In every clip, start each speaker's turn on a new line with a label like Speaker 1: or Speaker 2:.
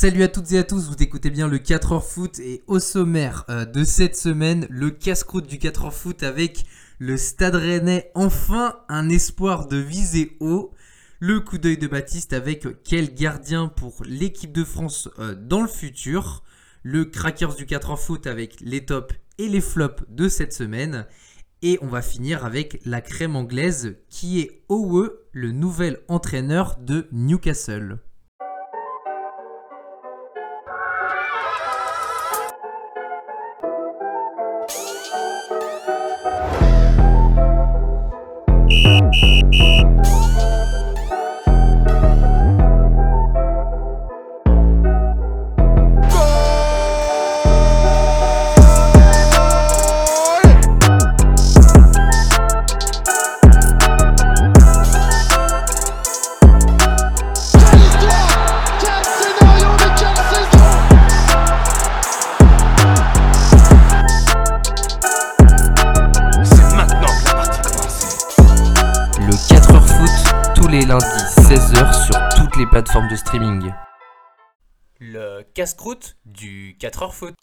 Speaker 1: Salut à toutes et à tous, vous écoutez bien le 4h foot et au sommaire euh, de cette semaine, le casse-croûte du 4h foot avec le Stade Rennais, enfin un espoir de viser haut. Le coup d'œil de Baptiste avec quel gardien pour l'équipe de France euh, dans le futur. Le Crackers du 4h foot avec les tops et les flops de cette semaine. Et on va finir avec la crème anglaise qui est Owe, le nouvel entraîneur de Newcastle. Thank you. Du 4h foot.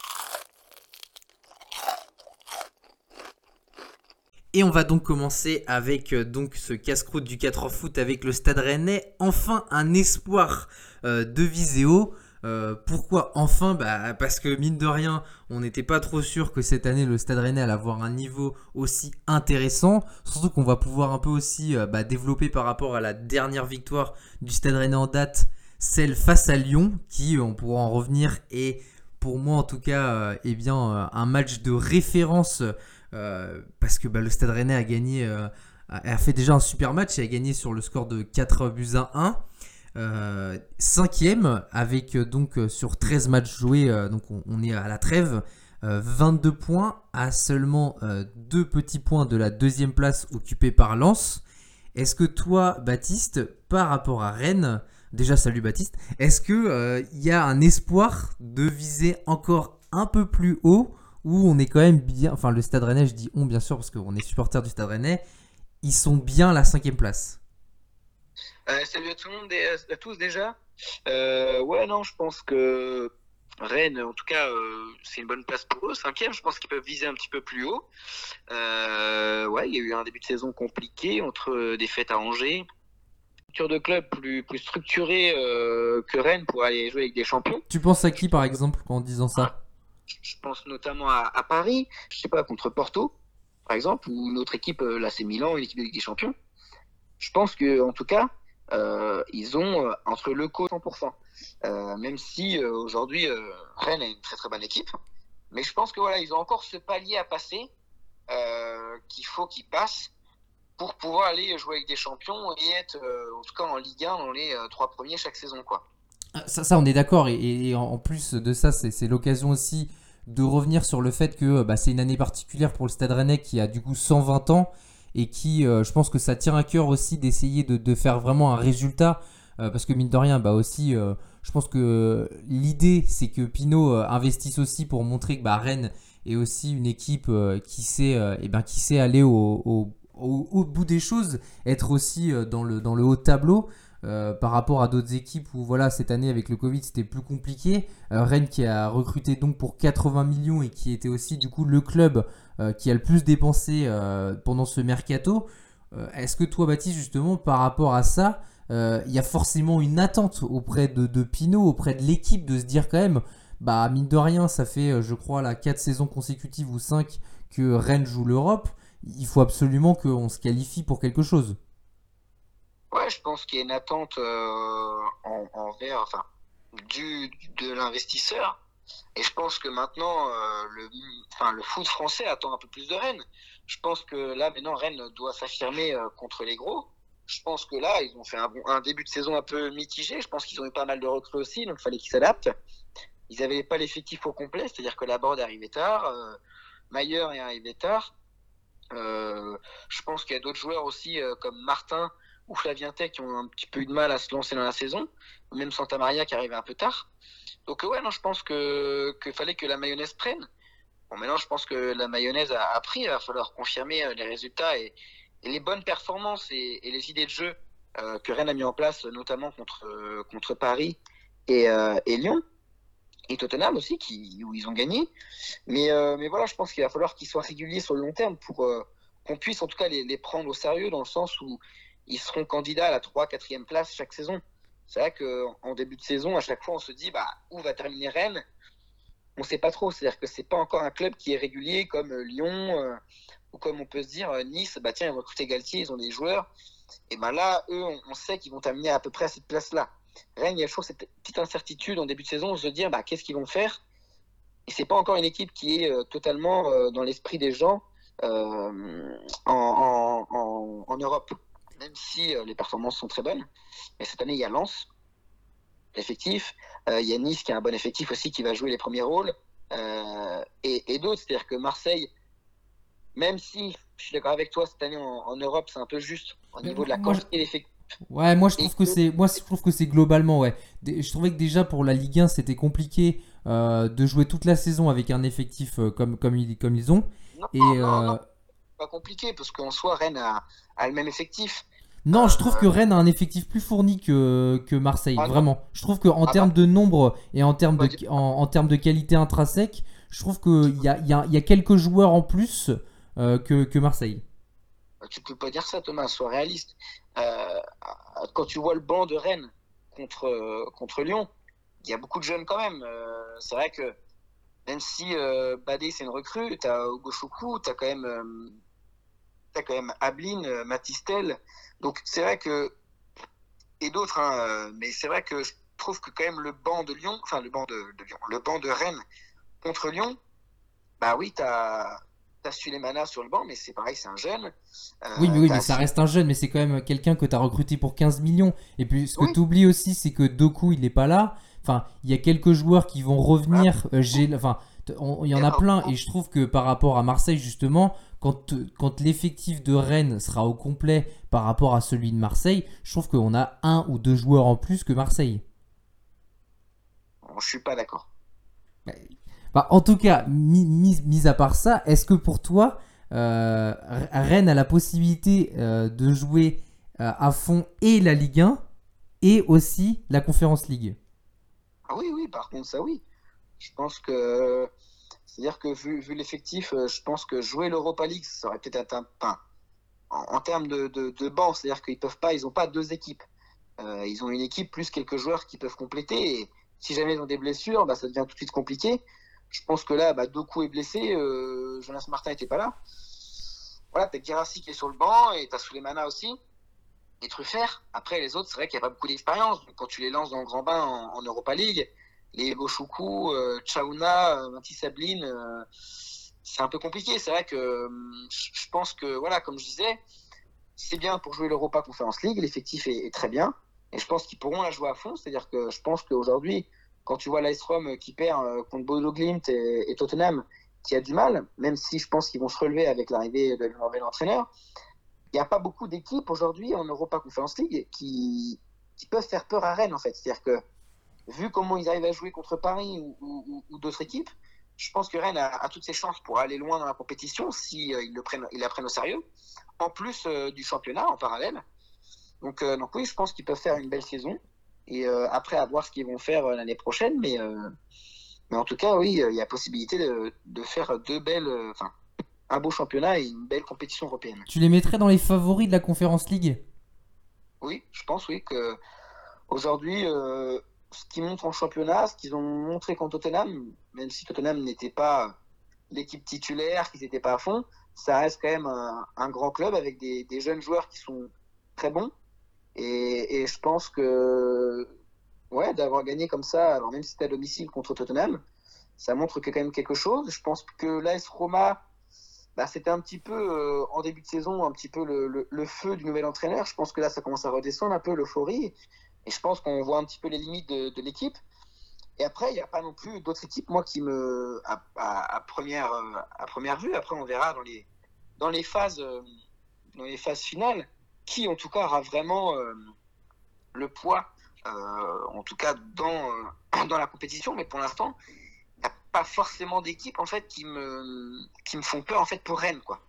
Speaker 1: Et on va donc commencer avec euh, donc ce casse-croûte du 4h foot avec le Stade Rennais. Enfin un espoir euh, de Viséo. Euh, pourquoi enfin? Bah, Parce que mine de rien, on n'était pas trop sûr que cette année le Stade Rennais allait avoir un niveau aussi intéressant. Surtout qu'on va pouvoir un peu aussi bah, développer par rapport à la dernière victoire du Stade Rennais en date, celle face à Lyon, qui on pourra en revenir et pour moi en tout cas, euh, eh bien un match de référence parce que bah, le Stade Rennais a gagné, a fait déjà un super match et a gagné sur le score de 4 buts à 1. Euh, cinquième avec euh, donc euh, sur 13 matchs joués, donc on, est à la trêve, 22 points à seulement deux petits points de la deuxième place occupée par Lens. Est-ce que toi, Baptiste, par rapport à Rennes, déjà salut Baptiste, est-ce que il y a un espoir de viser encore un peu plus haut où on est quand même bien, enfin le Stade Rennais, je dis on bien sûr parce qu'on est supporter du Stade Rennais, ils sont bien la cinquième place.
Speaker 2: Euh, salut à tout le monde euh, à tous déjà. Euh, ouais, non, je pense que Rennes, en tout cas, c'est une bonne place pour eux. Cinquième, je pense qu'ils peuvent viser un petit peu plus haut. ouais, il y a eu un début de saison compliqué entre des fêtes à Angers. Structure de club plus, plus structurée que Rennes pour aller jouer avec des champions.
Speaker 1: Tu penses à qui, par exemple, en disant ça?
Speaker 2: Je pense notamment à, Paris, je sais pas, contre Porto, par exemple, ou notre équipe, là, c'est Milan, une équipe de des champions. Je pense que, en tout cas, euh, ils ont euh, entre le co 100%. Euh, même si aujourd'hui Rennes est une très très bonne équipe, mais je pense que voilà, ils ont encore ce palier à passer qu'il faut qu'ils passent pour pouvoir aller jouer avec des champions et être en tout cas en Ligue 1 dans les trois premiers chaque saison quoi.
Speaker 1: Ah, ça, on est d'accord et, en plus de ça c'est l'occasion aussi de revenir sur le fait que bah, c'est une année particulière pour le Stade Rennais qui a du coup 120 ans et qui, euh, je pense que ça tient à cœur aussi d'essayer de, faire vraiment un résultat. Euh, parce que mine de rien, bah aussi, euh, je pense que l'idée, c'est que Pinot investisse aussi pour montrer que bah, Rennes est aussi une équipe qui, sait, eh ben, qui sait aller au, bout des choses, être aussi dans le, dans le haut tableau. par rapport à d'autres équipes où voilà cette année avec le Covid c'était plus compliqué. Rennes qui a recruté donc pour 80 millions et qui était aussi du coup le club euh, qui a le plus dépensé euh, pendant ce mercato. Euh, est-ce que toi, Baptiste, justement, par rapport à ça, il y a forcément une attente auprès de, de Pinot, auprès de l'équipe, de se dire quand même, bah mine de rien, ça fait, je crois, la 4 saisons consécutives ou 5 que Rennes joue l'Europe. Il faut absolument qu'on se qualifie pour quelque chose.
Speaker 2: Ouais, je pense qu'il y a une attente en, envers, enfin, du, de l'investisseur. Et je pense que maintenant, euh, le, foot français attend un peu plus de Rennes. Je pense que là, maintenant, Rennes doit s'affirmer euh, contre les gros. Je pense que là, ils ont fait un, début de saison un peu mitigé. Je pense qu'ils ont eu pas mal de recrues aussi, donc il fallait qu'ils s'adaptent. Ils n'avaient pas l'effectif au complet, c'est-à-dire que la board est arrivée tard, euh, est arrivé tard. Euh, je pense qu'il y a d'autres joueurs aussi, euh, comme Martin ou Flavien Tech, qui ont un petit peu eu de mal à se lancer dans la saison. Même Santa Maria qui arrivait un peu tard. Donc ouais, non, je pense que qu'il fallait que la mayonnaise prenne. Bon, maintenant, je pense que la mayonnaise a, pris. Il va falloir confirmer euh, les résultats et, les bonnes performances et, les idées de jeu euh, que Rennes a mis en place, notamment contre euh, contre Paris et Lyon et Tottenham aussi, qui, où ils ont gagné. Mais, euh, mais voilà, je pense qu'il va falloir qu'ils soient réguliers sur le long terme pour euh, qu'on puisse en tout cas les, prendre au sérieux dans le sens où ils seront candidats à la 3 4 place chaque saison. C'est vrai qu'en début de saison, à chaque fois, on se dit bah, où va terminer Rennes? On ne sait pas trop. C'est-à-dire que c'est pas encore un club qui est régulier comme euh, Lyon ou comme on peut se dire Nice. Bah, tiens, ils ont recruté Galtier, ils ont des joueurs. Et ben là, eux, on, on sait qu'ils vont terminer à peu près à cette place-là. Rennes, il y a toujours cette petite incertitude en début de saison se dire bah, qu'est-ce qu'ils vont faire? Et c'est pas encore une équipe qui est euh, totalement euh, dans l'esprit des gens euh, en, en, en, Europe, même si les performances sont très bonnes. Mais cette année, il y a Lens, effectif. il y a Nice qui a un bon effectif aussi qui va jouer les premiers rôles. et, et d'autres, c'est-à-dire que Marseille, même si je suis d'accord avec toi, cette année en, Europe, c'est un peu juste au niveau de la quantité d'effectifs
Speaker 1: Ouais, moi je trouve que c'est moi je trouve que c'est globalement ouais. Je trouvais que déjà pour la Ligue 1 c'était compliqué euh, de jouer toute la saison avec un effectif euh, comme comme ils comme ils ont.
Speaker 2: Non, et non, euh... pas compliqué parce qu'en soi Rennes a, a, le même effectif.
Speaker 1: Non, je trouve que Rennes a un effectif plus fourni que, que Marseille, ah vraiment. Je trouve qu'en ah termes bah. de nombre et en termes de, en, en termes de qualité intrinsèque, je trouve qu'il y a, y, a, y a quelques joueurs en plus euh, que, que Marseille.
Speaker 2: Tu peux pas dire ça, Thomas, sois réaliste. Quand tu vois le banc de Rennes contre, contre Lyon, il y a beaucoup de jeunes quand même. Euh, c'est vrai que même si euh, Badé c'est une recrue, tu as Ogoshoku, tu as quand même euh, quand même Ablin, euh, Matistel. Donc c'est vrai que et d'autres hein, euh, mais c'est vrai que je trouve que quand même le banc de Lyon, enfin le banc de, de Lyon, le banc de Rennes contre Lyon, bah oui, tu as t'as Sulemana sur le banc, mais c'est pareil, c'est un jeune.
Speaker 1: Euh, oui, mais, oui, mais ça reste un jeune, mais c'est quand même quelqu'un que tu as recruté pour 15 millions. Et puis ce que oui. tu oublies aussi, c'est que Doku, il n'est pas là. Enfin, il y a quelques joueurs qui vont revenir. Euh, j'ai, enfin, il y en a plein. Et je trouve que par rapport à Marseille, justement, quand, quand l'effectif de Rennes sera au complet par rapport à celui de Marseille, je trouve qu'on a un ou deux joueurs en plus que Marseille.
Speaker 2: Je suis pas d'accord.
Speaker 1: Bah, en tout cas, mis, à part ça, est-ce que pour toi, euh, Rennes a la possibilité euh, de jouer euh, à fond et la Ligue 1 et aussi la Conférence League?
Speaker 2: Ah oui, oui, par contre, ça oui. Je pense que. C'est-à-dire que vu, l'effectif, je pense que jouer l'Europa League, ça aurait peut-être un. Enfin, en, termes de, banc, c'est-à-dire qu'ils peuvent pas, ils n'ont pas deux équipes. Ils ont une équipe plus quelques joueurs qui peuvent compléter. Et si jamais ils ont des blessures, bah, ça devient tout de suite compliqué. Je pense que là, bah, Doku est blessé, euh, Jonas Martin n'était pas là. Voilà, t'as Girassi qui est sur le banc et t'as Souleymana aussi. Et Truffert. Après, les autres, c'est vrai qu'il n'y a pas beaucoup d'expérience. Quand tu les lances dans le grand bain en, Europa League, les Boshuku, euh, Chauna, euh, euh, c'est un peu compliqué. C'est vrai que euh, je pense que, voilà, comme je disais, c'est bien pour jouer l'Europa Conference League. L'effectif est, est, très bien. Et je pense qu'ils pourront la jouer à fond. C'est-à-dire que je pense qu'aujourd'hui, quand tu vois l'Ice Rome qui perd euh, contre Bodo Glimt et, Tottenham, qui a du mal, même si je pense qu'ils vont se relever avec l'arrivée de leur nouvel entraîneur, il n'y a pas beaucoup d'équipes aujourd'hui en Europa Conference League qui, peuvent faire peur à Rennes, en fait. C'est-à-dire que, vu comment ils arrivent à jouer contre Paris ou, d'autres équipes, je pense que Rennes a, toutes ses chances pour aller loin dans la compétition si euh, ils, le prennent, ils la prennent au sérieux, en plus euh, du championnat en parallèle. Euh, donc oui, je pense qu'ils peuvent faire une belle saison. Et euh, après, à voir ce qu'ils vont faire euh, l'année prochaine. Mais, euh, mais en tout cas, oui, il y a possibilité de, de faire deux belles. Enfin, un beau championnat et une belle compétition européenne.
Speaker 1: Tu les mettrais dans les favoris de la Conférence League?
Speaker 2: Oui, je pense, oui, que aujourd'hui, euh, ce qu'ils montrent en championnat, ce qu'ils ont montré contre Tottenham, même si Tottenham n'était pas l'équipe titulaire, qu'ils n'étaient pas à fond, ça reste quand même un, un grand club avec des, des, jeunes joueurs qui sont très bons. Et, je pense que ouais, d'avoir gagné comme ça, alors même si c'était à domicile contre Tottenham, ça montre que quand même quelque chose. Je pense que l'AS Roma, bah, c'était un petit peu euh, en début de saison, un petit peu le, le, le, feu du nouvel entraîneur. Je pense que là, ça commence à redescendre un peu l'euphorie. Et je pense qu'on voit un petit peu les limites de, de l'équipe. Et après, il n'y a pas non plus d'autres équipes, moi, qui me. À, à, à, première, à première vue, après, on verra dans les, dans les, phases, dans les phases finales qui en tout cas aura vraiment euh, le poids, euh, en tout cas dans, euh, dans la compétition, mais pour l'instant, il n'y a pas forcément d'équipe en fait qui me, qui me font peur en fait pour Rennes quoi.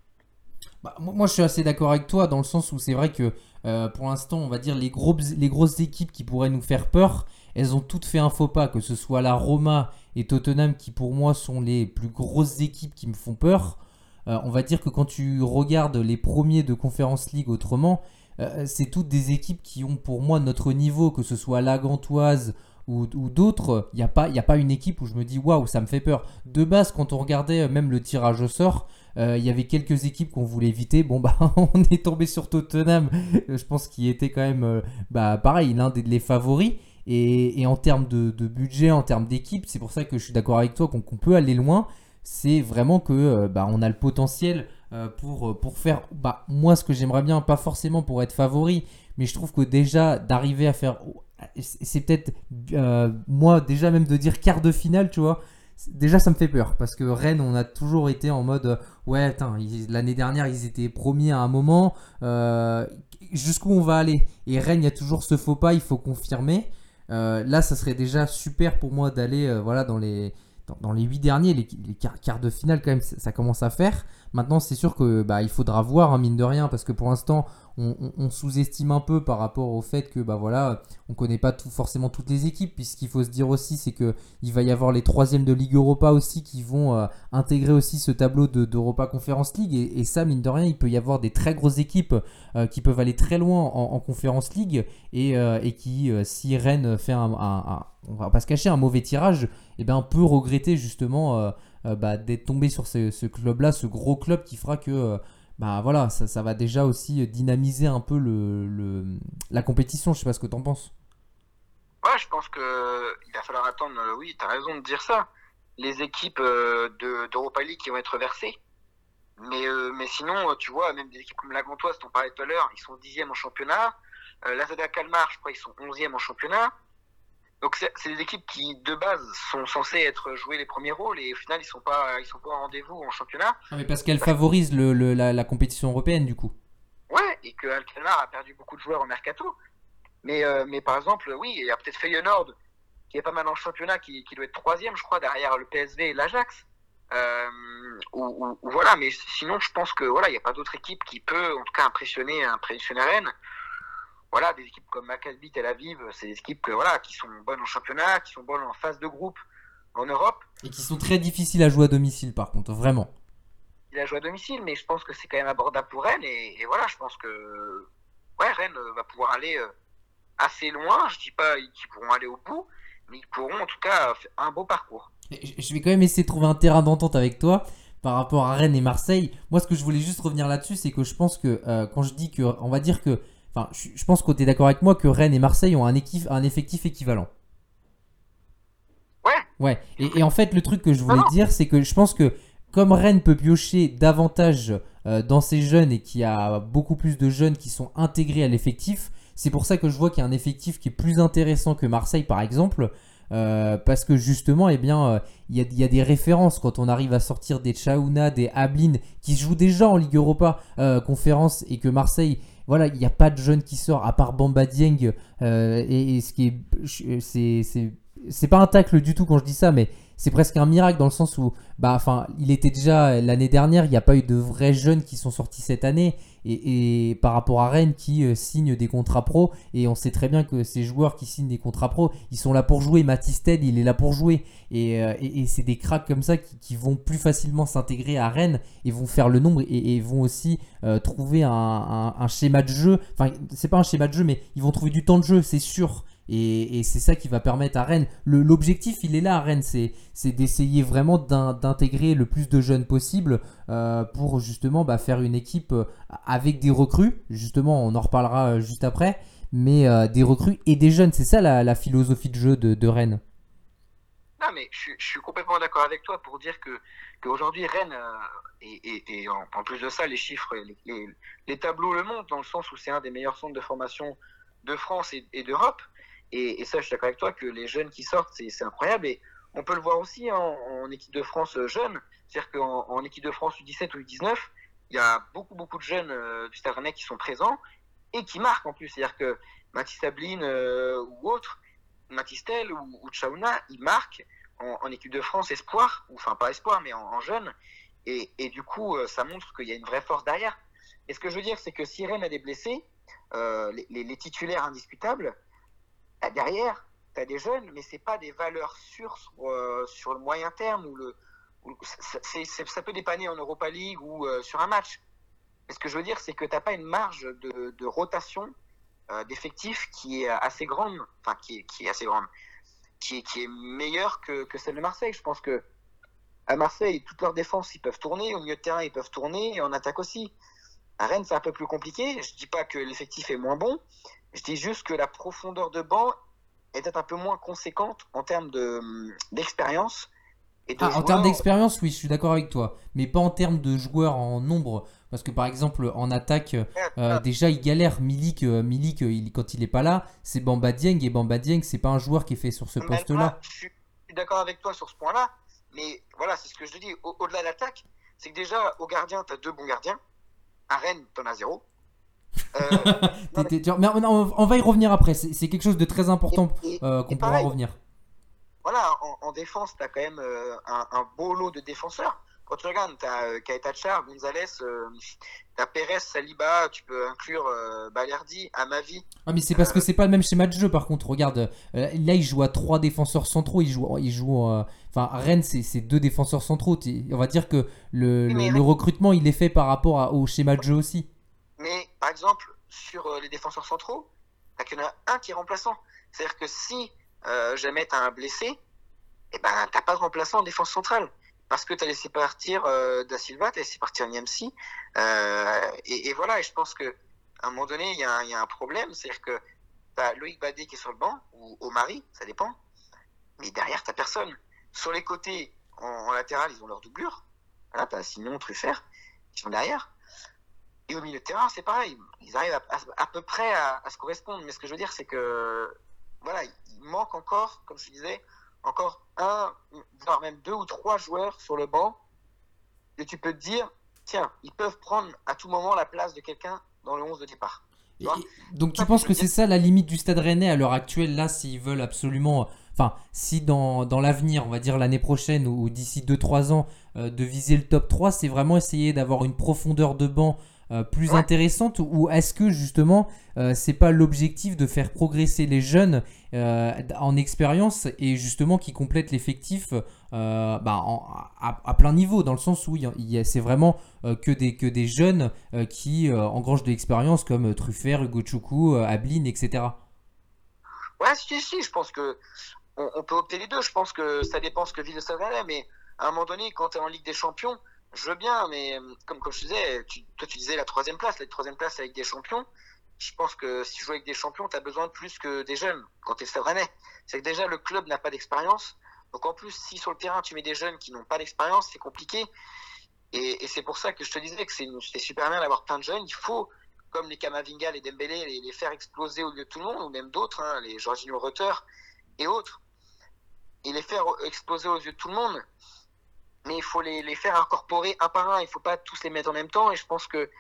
Speaker 1: Bah, moi je suis assez d'accord avec toi dans le sens où c'est vrai que pour l'instant on va dire les, les grosses équipes qui pourraient nous faire peur elles ont toutes fait un faux pas, que ce soit la Roma et Tottenham qui pour moi sont les plus grosses équipes qui me font peur. Euh, on va dire que quand tu regardes les premiers de Conference League autrement, euh, c'est toutes des équipes qui ont pour moi notre niveau, que ce soit la Gantoise ou, d'autres. Il n'y a, pas, une équipe où je me dis waouh, ça me fait peur. De base, quand on regardait euh, même le tirage au sort, il y avait quelques équipes qu'on voulait éviter. Bon, bah, on est tombé sur Tottenham, je pense qu'il était quand même, bah, pareil, l'un des favoris. Et, en termes de, budget, en termes d'équipe, c'est pour ça que je suis d'accord avec toi qu'on peut aller loin c'est vraiment que euh, bah, on a le potentiel euh, pour, euh, pour faire bah, moi ce que j'aimerais bien, pas forcément pour être favori, mais je trouve que déjà d'arriver à faire. C'est peut-être moi déjà même de dire quart de finale, tu vois. Déjà ça me fait peur parce que Rennes on a toujours été en mode ouais l'année dernière ils étaient premiers à un moment jusqu'où on va aller et Rennes il y a toujours ce faux pas il faut confirmer là ça serait déjà super pour moi d'aller voilà dans les dans, les huit derniers, les, quarts, de finale, quand même, ça, commence à faire. Maintenant, c'est sûr que bah, il faudra voir, hein, mine de rien, parce que pour l'instant, on, sous-estime un peu par rapport au fait que bah voilà, on connaît pas forcément toutes les équipes. Puisqu'il faut se dire aussi, c'est que il va y avoir les troisièmes de Ligue Europa aussi qui vont euh, intégrer aussi ce tableau d'Europa Conference League. Et, ça, mine de rien, il peut y avoir des très grosses équipes euh, qui peuvent aller très loin en, Conference League et, euh, qui, si Rennes fait un, on va pas se cacher, un mauvais tirage, et eh bien, peut regretter justement bah, d'être tombé sur ce, ce club-là, ce gros club qui fera que bah voilà, ça, va déjà aussi dynamiser un peu le, la compétition. Je sais pas ce que tu en penses.
Speaker 2: Ouais, je pense que il va falloir attendre. Euh, oui, tu as raison de dire ça. Les équipes euh, d'Europa League qui vont être versées. Mais, euh, mais sinon, tu vois, même des équipes comme la Gantoise, on parlait tout à l'heure, ils sont dixièmes en championnat. la Zada Calmar, je crois, ils sont onzièmes en championnat. Donc c'est des équipes qui de base sont censées être jouer les premiers rôles et au final ils sont pas ils sont pas en rendez-vous en championnat.
Speaker 1: Ah, mais parce qu'elles favorisent le, la, compétition européenne du coup.
Speaker 2: Ouais et que Alkmaar a perdu beaucoup de joueurs au mercato. Mais euh, mais par exemple oui il y a peut-être Feyenoord qui est pas mal en championnat qui, qui doit être troisième je crois derrière le PSV et l'Ajax. Euh, ou, voilà mais sinon je pense que voilà il n'y a pas d'autre équipe qui peut en tout cas impressionner impressionner Rennes voilà, des équipes comme Maccabi, Tel Aviv, c'est des équipes voilà, qui sont bonnes en championnat, qui sont bonnes en phase de groupe en Europe.
Speaker 1: Et qui sont très difficiles à jouer à domicile, par contre, vraiment.
Speaker 2: Il a joué à domicile, mais je pense que c'est quand même abordable pour Rennes. Et, voilà, je pense que ouais, Rennes va pouvoir aller euh, assez loin. Je dis pas qu'ils pourront aller au bout, mais ils pourront en tout cas faire un beau parcours.
Speaker 1: Je vais quand même essayer de trouver un terrain d'entente avec toi par rapport à Rennes et Marseille. Moi, ce que je voulais juste revenir là-dessus, c'est que je pense que euh, quand je dis que, on va dire que je, pense que tu es d'accord avec moi que Rennes et Marseille ont un, un effectif équivalent.
Speaker 2: Ouais.
Speaker 1: Ouais. Et, en fait, le truc que je voulais dire, c'est que je pense que comme Rennes peut piocher davantage euh, dans ses jeunes et qu'il y a beaucoup plus de jeunes qui sont intégrés à l'effectif, c'est pour ça que je vois qu'il y a un effectif qui est plus intéressant que Marseille, par exemple. Euh, parce que justement, eh bien, euh, il y, a des références quand on arrive à sortir des Chaouna, des Ablin, qui se jouent déjà en Ligue Europa conférence et que Marseille voilà, il n'y a pas de jeune qui sort à part Bamba Dieng. Euh, et, ce qui est, c'est pas un tacle du tout quand je dis ça, mais c'est presque un miracle dans le sens où, bah, enfin, il était déjà l'année dernière, il n'y a pas eu de vrais jeunes qui sont sortis cette année. Et, par rapport à Rennes qui euh, signe des contrats pro, et on sait très bien que ces joueurs qui signent des contrats pro, ils sont là pour jouer. Matistel, il est là pour jouer. Et, euh, c'est des cracks comme ça qui, vont plus facilement s'intégrer à Rennes et vont faire le nombre et, vont aussi euh, trouver un, un, schéma de jeu. Enfin, c'est pas un schéma de jeu, mais ils vont trouver du temps de jeu, c'est sûr. Et, c'est ça qui va permettre à Rennes. L'objectif, il est là à Rennes, c'est d'essayer vraiment d'intégrer le plus de jeunes possible euh, pour justement bah, faire une équipe euh, avec des recrues. Justement, on en reparlera euh, juste après. Mais des recrues et des jeunes, c'est ça la, philosophie de jeu de, Rennes.
Speaker 2: Non, mais je, suis complètement d'accord avec toi pour dire que qu'aujourd'hui Rennes et, en, plus de ça, les chiffres, les, les, tableaux le montrent dans le sens où c'est un des meilleurs centres de formation de France et d'Europe. Et, ça, je suis d'accord avec toi que les jeunes qui sortent, c'est incroyable. Et on peut le voir aussi en, équipe de France euh, jeune. C'est-à-dire qu'en en équipe de France U17 ou U19, il y a beaucoup, beaucoup de jeunes euh, du Stade Rennais qui sont présents et qui marquent en plus. C'est-à-dire que Mathis Sabline euh, ou autre, Mathistel ou, ou Chauna, ils marquent en, équipe de France espoir, ou enfin pas espoir, mais en, jeune. Et, du coup, ça montre qu'il y a une vraie force derrière. Et ce que je veux dire, c'est que si Rennes a des blessés, les, les, titulaires indiscutables, derrière, tu as des jeunes, mais c'est pas des valeurs sûres sur, sur, le moyen terme ou le, ça peut dépanner en Europa League ou sur un match. Mais ce que je veux dire, c'est que tu n'as pas une marge de, rotation d'effectifs qui est assez grande, enfin qui est, assez grande, qui est, meilleure que, celle de Marseille. Je pense que à Marseille, toute leur défense, ils peuvent tourner. Au milieu de terrain, ils peuvent tourner. Et en attaque aussi. À Rennes, c'est un peu plus compliqué. Je dis pas que l'effectif est moins bon. Je dis juste que la profondeur de banc est peut-être un peu moins conséquente en termes d'expérience.
Speaker 1: ah, en termes d'expérience, oui, je suis d'accord avec toi. Mais pas en termes de joueurs en nombre. Parce que par exemple, en attaque, euh, déjà, il galère. Milik, euh, Milik il, quand il est pas là, c'est Bamba Dieng. Et Bamba Dieng, c'est pas un joueur qui est fait sur ce poste-là.
Speaker 2: Je suis d'accord avec toi sur ce point-là. Mais voilà, c'est ce que je dis. Au-delà de l'attaque, c'est que déjà, au gardien, tu as deux bons gardiens. À Rennes, tu en as zéro.
Speaker 1: Euh, mais on, va y revenir après. C'est quelque chose de très important euh, qu'on pourra revenir.
Speaker 2: Voilà, en, défense, tu as quand même euh, un, un, beau lot de défenseurs. Quand tu regardes, tu as Kaetachar, Gonzalez, tu as Perez, Saliba, tu peux inclure Balerdi, Amavi.
Speaker 1: Ah, mais c'est parce que c'est pas le même schéma de jeu par contre. Regarde, là, il joue à trois défenseurs centraux. Il joue, il joue Enfin, Rennes, c'est deux défenseurs centraux. On va dire que le, le, recrutement, il est fait par rapport au schéma de jeu aussi.
Speaker 2: Mais par exemple, sur euh, les défenseurs centraux, il y en a un qui est remplaçant. C'est-à-dire que si euh, jamais tu as un blessé, eh ben, tu n'as pas de remplaçant en défense centrale. Parce que tu as laissé partir euh, Da Silva, tu as laissé partir Niamsi. Et, voilà, et je pense qu'à un moment donné, il y, a un problème. C'est-à-dire que tu as Loïc Badé qui est sur le banc, ou Omari, ça dépend. Mais derrière, tu personne. Sur les côtés, en, latéral, ils ont leur doublure. Là, tu as Simon, Truffert, qui sont derrière. Et au milieu de terrain, c'est pareil. Ils arrivent à, peu près à, se correspondre. Mais ce que je veux dire, c'est que voilà, il manque encore, comme je disais, encore un, voire même deux ou trois joueurs sur le banc. Et tu peux te dire, tiens, ils peuvent prendre à tout moment la place de quelqu'un dans le 11 de départ.
Speaker 1: donc tu penses que c'est ça la limite du Stade Rennais à l'heure actuelle, là, s'ils veulent absolument... Enfin, si dans, dans l'avenir, on va dire l'année prochaine ou, d'ici 2-3 ans, euh, de viser le top 3, c'est vraiment essayer d'avoir une profondeur de banc euh, plus intéressante ou est-ce que justement euh, c'est pas l'objectif de faire progresser les jeunes euh, en expérience et justement qui complètent l'effectif bah, à, plein niveau dans le sens où c'est vraiment que, des, que des jeunes qui engrangent de l'expérience comme Truffert, Hugo Choukou, Ablin, etc.
Speaker 2: Ouais, si, si, je pense que on, peut opter les deux. Je pense que ça dépend ce que Ville de mais à un moment donné, quand tu es en Ligue des Champions, je veux bien, mais euh, comme, comme je disais, toi tu disais la troisième place, la troisième place avec des champions. Je pense que si tu joues avec des champions, tu as besoin de plus que des jeunes quand tu es Stade C'est que déjà le club n'a pas d'expérience. Donc en plus, si sur le terrain tu mets des jeunes qui n'ont pas d'expérience, c'est compliqué. Et, c'est pour ça que je te disais que c'est super bien d'avoir plein de jeunes. Il faut, comme les Kamavinga, les Dembélé, les, les faire exploser au lieu de tout le monde, ou même d'autres, hein, les Jorginho Rutter et autres, et les faire exploser aux yeux de tout le monde mais il faut les, les, faire incorporer un par un. Il faut pas tous les mettre en même temps. Et je pense que,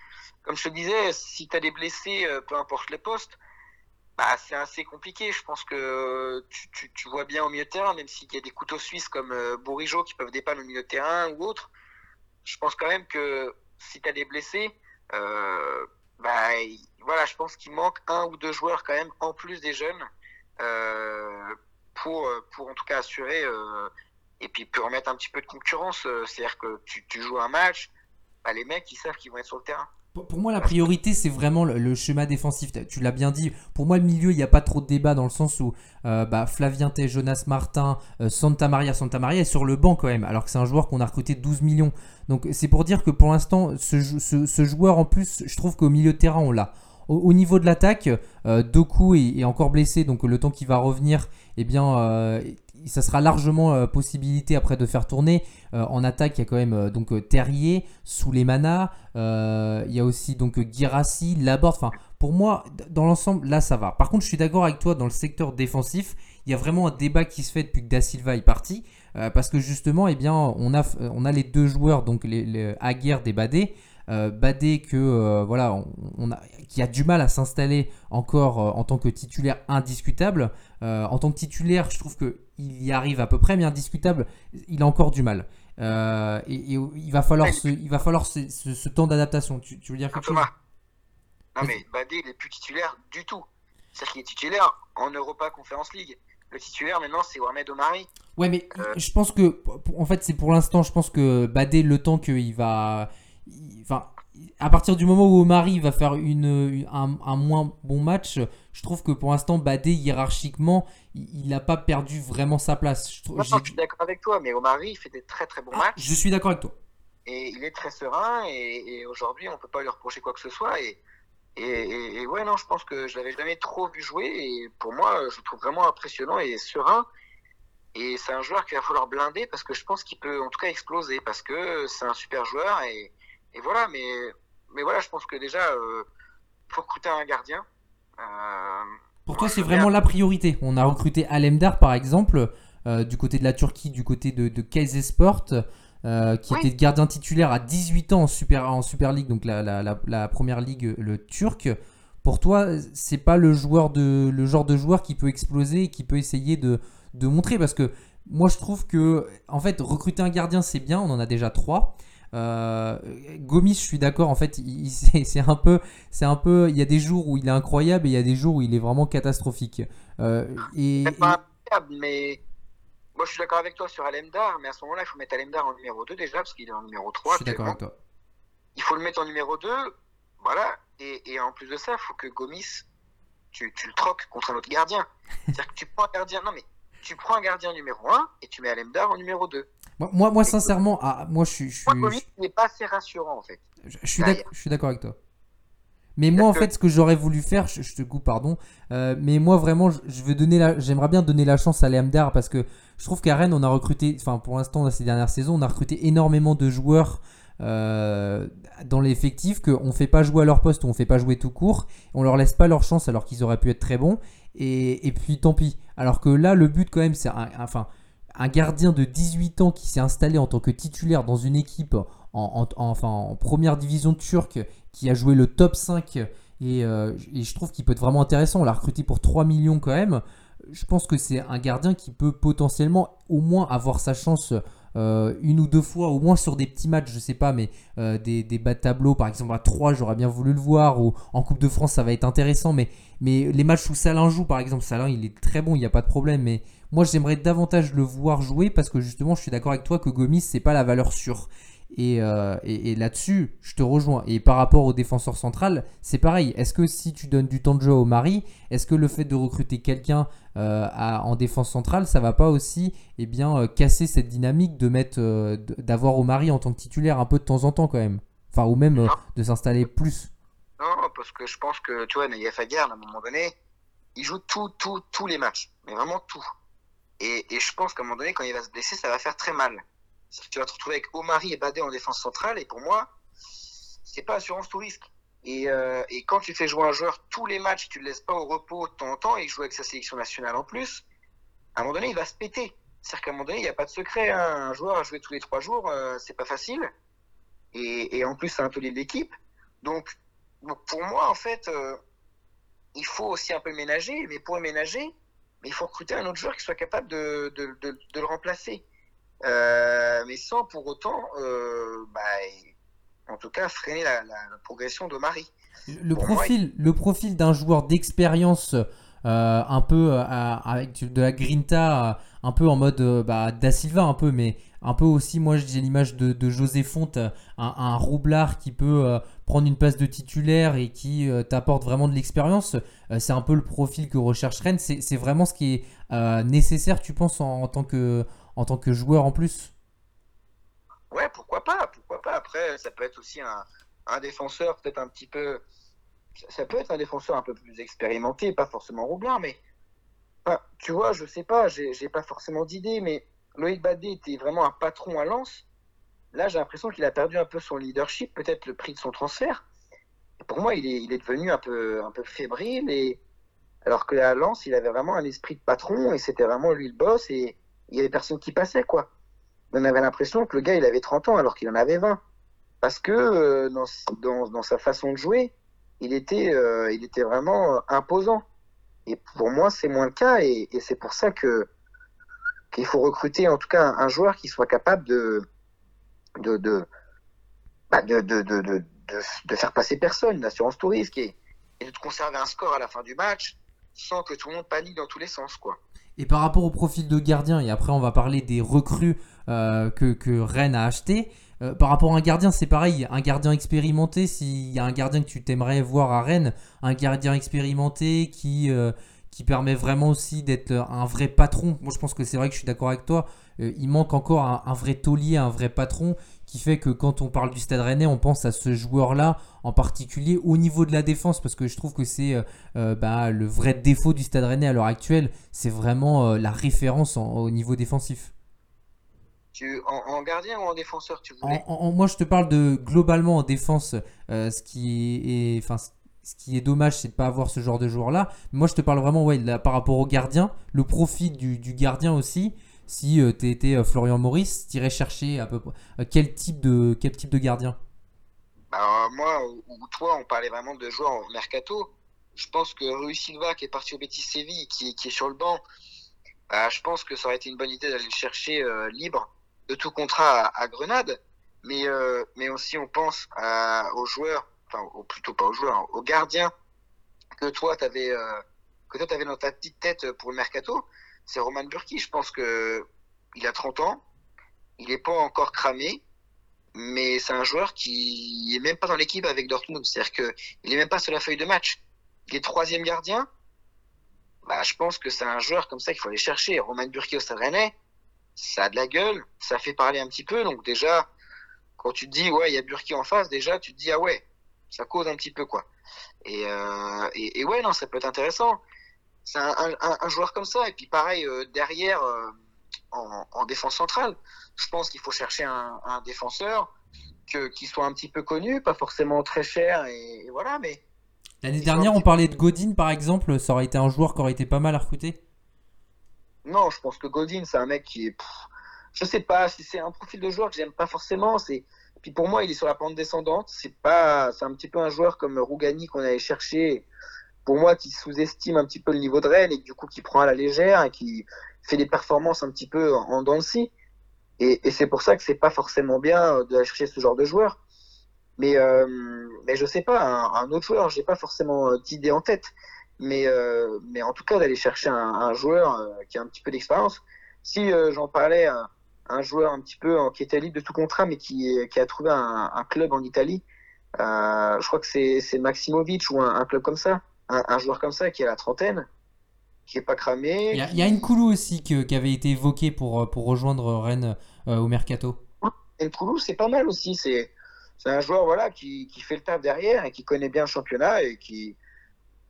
Speaker 2: comme je te disais, si tu as des blessés, euh, peu importe les postes, bah, c'est assez compliqué. Je pense que tu, tu, tu, vois bien au milieu de terrain, même s'il y a des couteaux suisses comme euh, Bourigeau qui peuvent dépanner au milieu de terrain ou autre. Je pense quand même que si tu as des blessés, euh, bah, voilà, je pense qu'il manque un ou deux joueurs quand même en plus des jeunes euh, pour, pour en tout cas assurer et puis peut remettre un petit peu de concurrence. Euh, c'est-à-dire que tu, joues un match, bah, les mecs ils savent qu'ils vont être sur le terrain.
Speaker 1: Pour moi, la priorité, c'est vraiment le, schéma défensif. Tu l'as bien dit. Pour moi, le milieu, il n'y a pas trop de débat dans le sens où euh, bah, Flavien Jonas Martin, euh, Santa Maria, Santa Maria est sur le banc quand même, alors que c'est un joueur qu'on a recruté 12 millions. Donc, c'est pour dire que pour l'instant, ce, joueur en plus, je trouve qu'au milieu de terrain, on l'a. Au, niveau de l'attaque, Doku est, encore blessé, donc le temps qu'il va revenir, eh bien, ça sera largement euh, possibilité après de faire tourner. Euh, en attaque, il y a quand même euh, donc Terrier, Souleymana, il y a aussi donc Girassi, Laborde. Enfin, pour moi, dans l'ensemble, là, ça va. Par contre, je suis d'accord avec toi dans le secteur défensif. Il y a vraiment un débat qui se fait depuis que Da Silva est parti. parce que justement, eh bien, on a, on a les deux joueurs, donc les, les Aguerre. Badé que voilà, on, a, qui a du mal à s'installer encore en tant que titulaire indiscutable. en tant que titulaire, je trouve que il y arrive à peu près, mais indiscutable, il a encore du mal. Euh, et, il va falloir ce, il va falloir ce, temps d'adaptation. Tu, veux dire quelque chose?
Speaker 2: Non mais Badé il est plus titulaire du tout. C'est-à-dire qu'il est titulaire en Europa Conference League. le titulaire maintenant, c'est Mohamed Omari.
Speaker 1: Ouais, mais euh. je pense que, en fait, c'est pour l'instant, je pense que Badé, le temps qu'il va. Enfin, à partir du moment où Omari va faire une, un, moins bon match, je trouve que pour l'instant, Badé, hiérarchiquement, il n'a pas perdu vraiment sa place.
Speaker 2: Je, suis d'accord avec toi, mais Omari, il fait des très très bons ah, matchs.
Speaker 1: Je suis d'accord avec toi.
Speaker 2: Et il est très serein, et, aujourd'hui, on ne peut pas lui reprocher quoi que ce soit. Et, et, ouais, non, je pense que je l'avais jamais trop vu jouer, et pour moi, je le trouve vraiment impressionnant et serein. Et c'est un joueur qu'il va falloir blinder parce que je pense qu'il peut en tout cas exploser parce que c'est un super joueur et, et, voilà. Mais, mais voilà, je pense que déjà, euh, faut recruter un gardien.
Speaker 1: Euh, Pour toi, c'est vraiment la priorité. On a recruté Alemdar par exemple, euh, du côté de la Turquie, du côté de, de Sport. Euh, qui était gardien titulaire à 18 ans en Super, en Super League, donc la, la, la, première ligue, le turc. Pour toi, c'est pas le, joueur de, le genre de joueur qui peut exploser et qui peut essayer de, de montrer parce que moi je trouve que en fait recruter un gardien c'est bien, on en a déjà trois. Euh, Gomis, je suis d'accord. En fait, c'est un peu, c'est un peu. Il y a des jours où il est incroyable et il y a des jours où il est vraiment catastrophique. Euh, et,
Speaker 2: pas incroyable, mais moi je suis d'accord avec toi sur Alemdar, mais à ce moment-là, il faut mettre Alemdar en numéro 2 déjà parce qu'il est en numéro 3.
Speaker 1: Je suis d'accord avec toi.
Speaker 2: Il faut le mettre en numéro 2, voilà. Et, et en plus de ça, il faut que Gomis, tu, tu le troques contre un autre gardien. C'est-à-dire que tu prends un gardien. Non mais tu prends un gardien numéro 1 et tu mets Alemdar en numéro 2.
Speaker 1: Moi, moi, sincèrement, ah, moi je suis. Je
Speaker 2: n'est pas assez rassurant en fait.
Speaker 1: Je, suis d'accord avec toi. Mais moi, en fait, ce que j'aurais voulu faire, je, te coupe, pardon, euh, mais moi vraiment, je, veux donner la, j'aimerais bien donner la chance à Alemdar parce que je trouve qu'à Rennes, on a recruté, enfin pour l'instant, dans ces dernières saisons, on a recruté énormément de joueurs euh, dans l'effectif qu'on ne fait pas jouer à leur poste ou on ne fait pas jouer tout court. On leur laisse pas leur chance alors qu'ils auraient pu être très bons. Et, puis tant pis. Alors que là, le but quand même, c'est un, enfin, un gardien de 18 ans qui s'est installé en tant que titulaire dans une équipe en, première division turque qui a joué le top 5 et, euh, et je trouve qu'il peut être vraiment intéressant. On l'a recruté pour 3 millions quand même. Je pense que c'est un gardien qui peut potentiellement au moins avoir sa chance euh, une ou deux fois, au moins sur des petits matchs, je sais pas, mais euh, des, bas de tableau, par exemple à 3, j'aurais bien voulu le voir, ou en Coupe de France, ça va être intéressant, mais, mais les matchs où Salin joue, par exemple, Salin, il est très bon, il n'y a pas de problème, mais moi, j'aimerais davantage le voir jouer parce que justement, je suis d'accord avec toi que Gomis, c'est pas la valeur sûre. Euh, et, là-dessus, je te rejoins. Et par rapport au défenseur central, c'est pareil. Est-ce que si tu donnes du temps de jeu au mari, est-ce que le fait de recruter quelqu'un euh, en défense centrale, ça va pas aussi eh bien, euh, casser cette dynamique de mettre, d'avoir au mari en tant que titulaire un peu de temps en temps quand même? Enfin, ou même de s'installer plus
Speaker 2: Non, parce que je pense que, tu vois, Naïef Aguerd, à un moment donné, il joue tout, tout, tous les matchs. Mais vraiment tout. Et, et je pense qu'à un moment donné, quand il va se blesser, ça va faire très mal tu vas te retrouver avec Omari et Badé en défense centrale. Et pour moi, c'est pas assurance tout risque. Et, euh, et, quand tu fais jouer un joueur tous les matchs, tu le laisses pas au repos de temps en temps et il joue avec sa sélection nationale en plus, à un moment donné, il va se péter. C'est-à-dire qu'à un moment donné, il n'y a pas de secret. Hein. Un joueur à jouer tous les trois jours, euh, c'est pas facile. Et, et, en plus, c'est un peu l'équipe. Donc, donc, pour moi, en fait, euh, il faut aussi un peu ménager. Mais pour ménager, il faut recruter un autre joueur qui soit capable de, de, de, de le remplacer. Euh, mais sans pour autant, euh, bah, en tout cas, freiner la, progression de Marie.
Speaker 1: Le profil, le profil d'un joueur d'expérience euh, un peu avec de la grinta, un peu en mode bah, Da Silva un peu, mais un peu aussi, moi j'ai l'image de, José Fonte, un, roublard qui peut prendre une place de titulaire et qui t'apporte vraiment de l'expérience. c'est un peu le profil que recherche Rennes. C'est vraiment ce qui est nécessaire, tu penses, en tant que en tant que joueur en plus
Speaker 2: Ouais, pourquoi pas, pourquoi pas. Après, ça peut être aussi un, défenseur peut-être un petit peu. Ça peut être un défenseur un peu plus expérimenté, pas forcément Roublard, mais tu vois, je sais pas, j'ai pas forcément d'idée, mais Loïc Badé était vraiment un patron à Lens. Là, j'ai l'impression qu'il a perdu un peu son leadership, peut-être le prix de son transfert. pour moi, il est, il est devenu un peu, un peu fébrile, et alors que à Lens, il avait vraiment un esprit de patron, et c'était vraiment lui le boss, et il y avait personne qui passait, quoi. On avait l'impression que le gars, il avait 30 ans alors qu'il en avait 20. Parce que euh, dans, dans, dans, sa façon de jouer, il était, euh, il était vraiment imposant. Et pour moi, c'est moins le cas. Et, c'est pour ça que qu'il faut recruter en tout cas un, joueur qui soit capable de, de, de, bah de, de, faire passer personne, l'assurance touriste, et, et de conserver un score à la fin du match sans que tout le monde panique dans tous les sens. quoi.
Speaker 1: Et par rapport au profil de gardien, et après on va parler des recrues euh, que, Rennes a acheté. Euh, par rapport à un gardien, c'est pareil. Un gardien expérimenté, s'il y a un gardien que tu t'aimerais voir à Rennes, un gardien expérimenté qui, euh, permet vraiment aussi d'être un vrai patron. Moi, je pense que c'est vrai que je suis d'accord avec toi. il manque encore un, vrai taulier, un vrai patron qui fait que quand on parle du Stade Rennais, on pense à ce joueur-là en particulier au niveau de la défense parce que je trouve que c'est euh, euh, bah, le vrai défaut du Stade Rennais à l'heure actuelle, c'est vraiment euh, la référence au niveau défensif.
Speaker 2: Tu, en, gardien ou en défenseur tu voulais?
Speaker 1: Moi je te parle de globalement en défense, ce qui est, enfin, ce qui est dommage, c'est de ne pas avoir ce genre de joueur-là. Moi, je te parle vraiment ouais, par rapport au gardien, le profit du, du gardien aussi si euh, tu étais euh, Florian Maurice, tu irais chercher à peu près euh, quel type de, quel type de gardien?
Speaker 2: Bah, Moi ou toi, on parlait vraiment de joueurs en mercato. Je pense que Rui Silva, qui est parti au Betis Séville, qui, est sur le banc, bah, je pense que ça aurait été une bonne idée d'aller le chercher libre de tout contrat à, Grenade. Mais, aussi, on pense aux joueurs, enfin, plutôt pas aux joueurs, aux gardiens que toi, tu avais, avais dans ta petite tête pour le mercato c'est Roman Burki. Je pense que il a 30 ans, il n'est pas encore cramé, mais c'est un joueur qui est même pas dans l'équipe avec Dortmund. C'est-à-dire qu'il est même pas sur la feuille de match. Il est troisième gardien. Bah, je pense que c'est un joueur comme ça qu'il faut aller chercher. Roman Burki au Stade ça a de la gueule, ça fait parler un petit peu. Donc déjà, quand tu te dis ouais, il y a Burki en face, déjà tu te dis ah ouais, ça cause un petit peu quoi. Et, euh, et ouais, non, ça peut être intéressant c'est un, joueur comme ça. Et puis pareil, euh, derrière, euh, en, défense centrale, je pense qu'il faut chercher un, défenseur que, qui soit un petit peu connu, pas forcément très cher, et, voilà, mais...
Speaker 1: L'année dernière, on parlait de Godin, par exemple, ça aurait été un joueur qui aurait été pas mal à recruter
Speaker 2: Non, je pense que Godin, c'est un mec qui est... je sais pas, si c'est un profil de joueur que j'aime pas forcément, c'est... Puis pour moi, il est sur la pente descendante. C'est pas, c'est un petit peu un joueur comme Rougani qu'on allait chercher pour moi, qui sous-estime un petit peu le niveau de Rennes et du coup qui prend à la légère et qui fait des performances un petit peu en dents de scie. Et, c'est pour ça que c'est pas forcément bien de chercher ce genre de joueur. Mais, euh, mais je sais pas, un, autre joueur, j'ai pas forcément d'idée en tête. Mais, euh, mais en tout cas, d'aller chercher un, joueur euh, qui a un petit peu d'expérience. Si j'en parlais, un, un, joueur un petit peu qui était libre de tout contrat, mais qui, qui a trouvé un, club en Italie, je crois que c'est Maximovic ou un, club comme ça un, joueur comme ça qui a la trentaine, qui est pas cramé.
Speaker 1: Il y a, une Nkoulou aussi qui avait été évoqué pour, euh, pour rejoindre Rennes euh, au mercato.
Speaker 2: Nkoulou, c'est pas mal aussi. C'est un joueur voilà, qui, qui, fait le taf derrière et qui connaît bien le championnat et qui,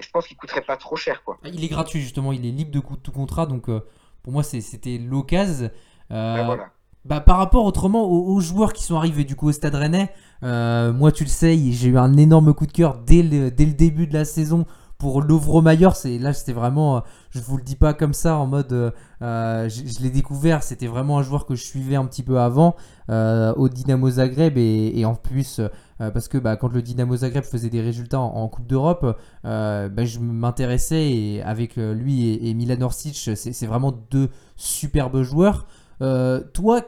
Speaker 2: je pense qu'il coûterait pas trop cher. Quoi.
Speaker 1: Il est gratuit justement, il est libre de tout contrat, donc euh, pour moi c'était l'occasion. Ben bah, par rapport autrement aux, joueurs qui sont arrivés du coup au Stade Rennais, moi tu le sais, j'ai eu un énorme coup de cœur dès le, dès le début de la saison pour Louvre-Maillard, c'est là c'était vraiment, euh, je vous le dis pas comme ça en mode, euh, euh, je, l'ai découvert, c'était vraiment un joueur que je suivais un petit peu avant au Dynamo Zagreb et, en plus parce que bah, quand le Dynamo Zagreb faisait des résultats en, Coupe d'Europe, bah, je m'intéressais et avec lui et, Milan Orsic, c'est vraiment deux superbes joueurs. toi,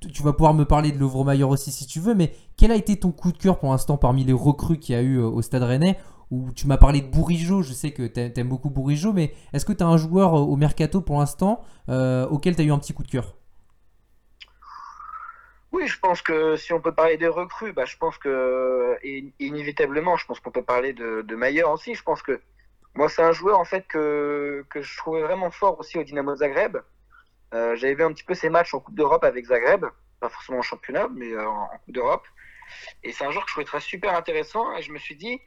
Speaker 1: tu vas pouvoir me parler de Louvre-Maillard aussi si tu veux, mais quel a été ton coup de cœur pour l'instant parmi les recrues qu'il y a eu au Stade Rennais tu m'as parlé de Bourigeau, je sais que tu aimes beaucoup Bourigeau, mais est-ce que tu as un joueur euh, au mercato pour l'instant euh, auquel tu as eu un petit coup de cœur?
Speaker 2: Oui, je pense que si on peut parler des recrues, bah, je pense que, inévitablement, je pense qu'on peut parler de, de aussi. Je pense que moi, c'est un joueur en fait que, que je trouvais vraiment fort aussi au Dynamo Zagreb. Euh, j'avais vu un petit peu ses matchs en Coupe d'Europe avec Zagreb, pas forcément en championnat, mais en Coupe d'Europe. Et c'est un joueur que je trouvais très super intéressant. Et je me suis dit,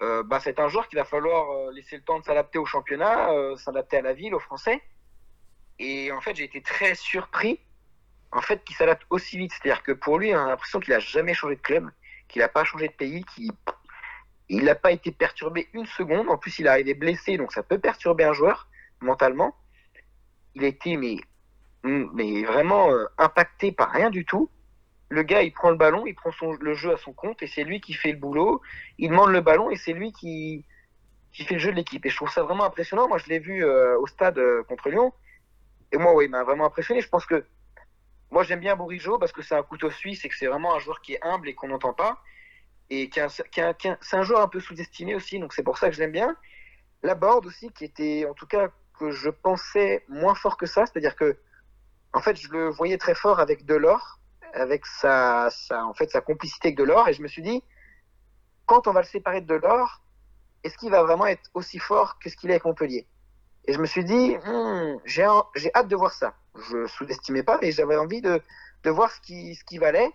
Speaker 2: euh, bah, c'est un joueur qu'il va falloir euh, laisser le temps de s'adapter au championnat, euh, s'adapter à la ville, aux Français. Et en fait, j'ai été très surpris en fait qu'il s'adapte aussi vite. C'est-à-dire que pour lui, on a l'impression qu'il a jamais changé de club, qu'il n'a pas changé de pays, qu'il il n'a pas été perturbé une seconde. En plus, il est arrivé blessé, donc ça peut perturber un joueur mentalement. Il a été mais, mais vraiment impacté par rien du tout le gars, il prend le ballon, il prend son, le jeu à son compte et c'est lui qui fait le boulot. Il demande le ballon et c'est lui qui, qui fait le jeu de l'équipe. Et je trouve ça vraiment impressionnant. Moi, je l'ai vu euh, au stade euh, contre Lyon. Et moi, oui, il m'a vraiment impressionné. Je pense que moi, j'aime bien Bourigeau parce que c'est un couteau suisse et que c'est vraiment un joueur qui est humble et qu'on n'entend pas. Et qui, c'est un joueur un peu sous-estimé aussi, donc c'est pour ça que je l'aime bien. La Borde aussi, qui était, en tout cas, que je pensais moins fort que ça. C'est-à-dire que, en fait, je le voyais très fort avec Delors, avec sa, en fait, sa complicité avec Delors. Et je me suis dit, quand on va le séparer de Delors, est-ce qu'il va vraiment être aussi fort que ce qu'il est avec Montpellier? Et je me suis dit, hmm, j'ai hâte de voir ça. Je sous-estimais pas, mais j'avais envie de, de voir ce qui, ce qui valait.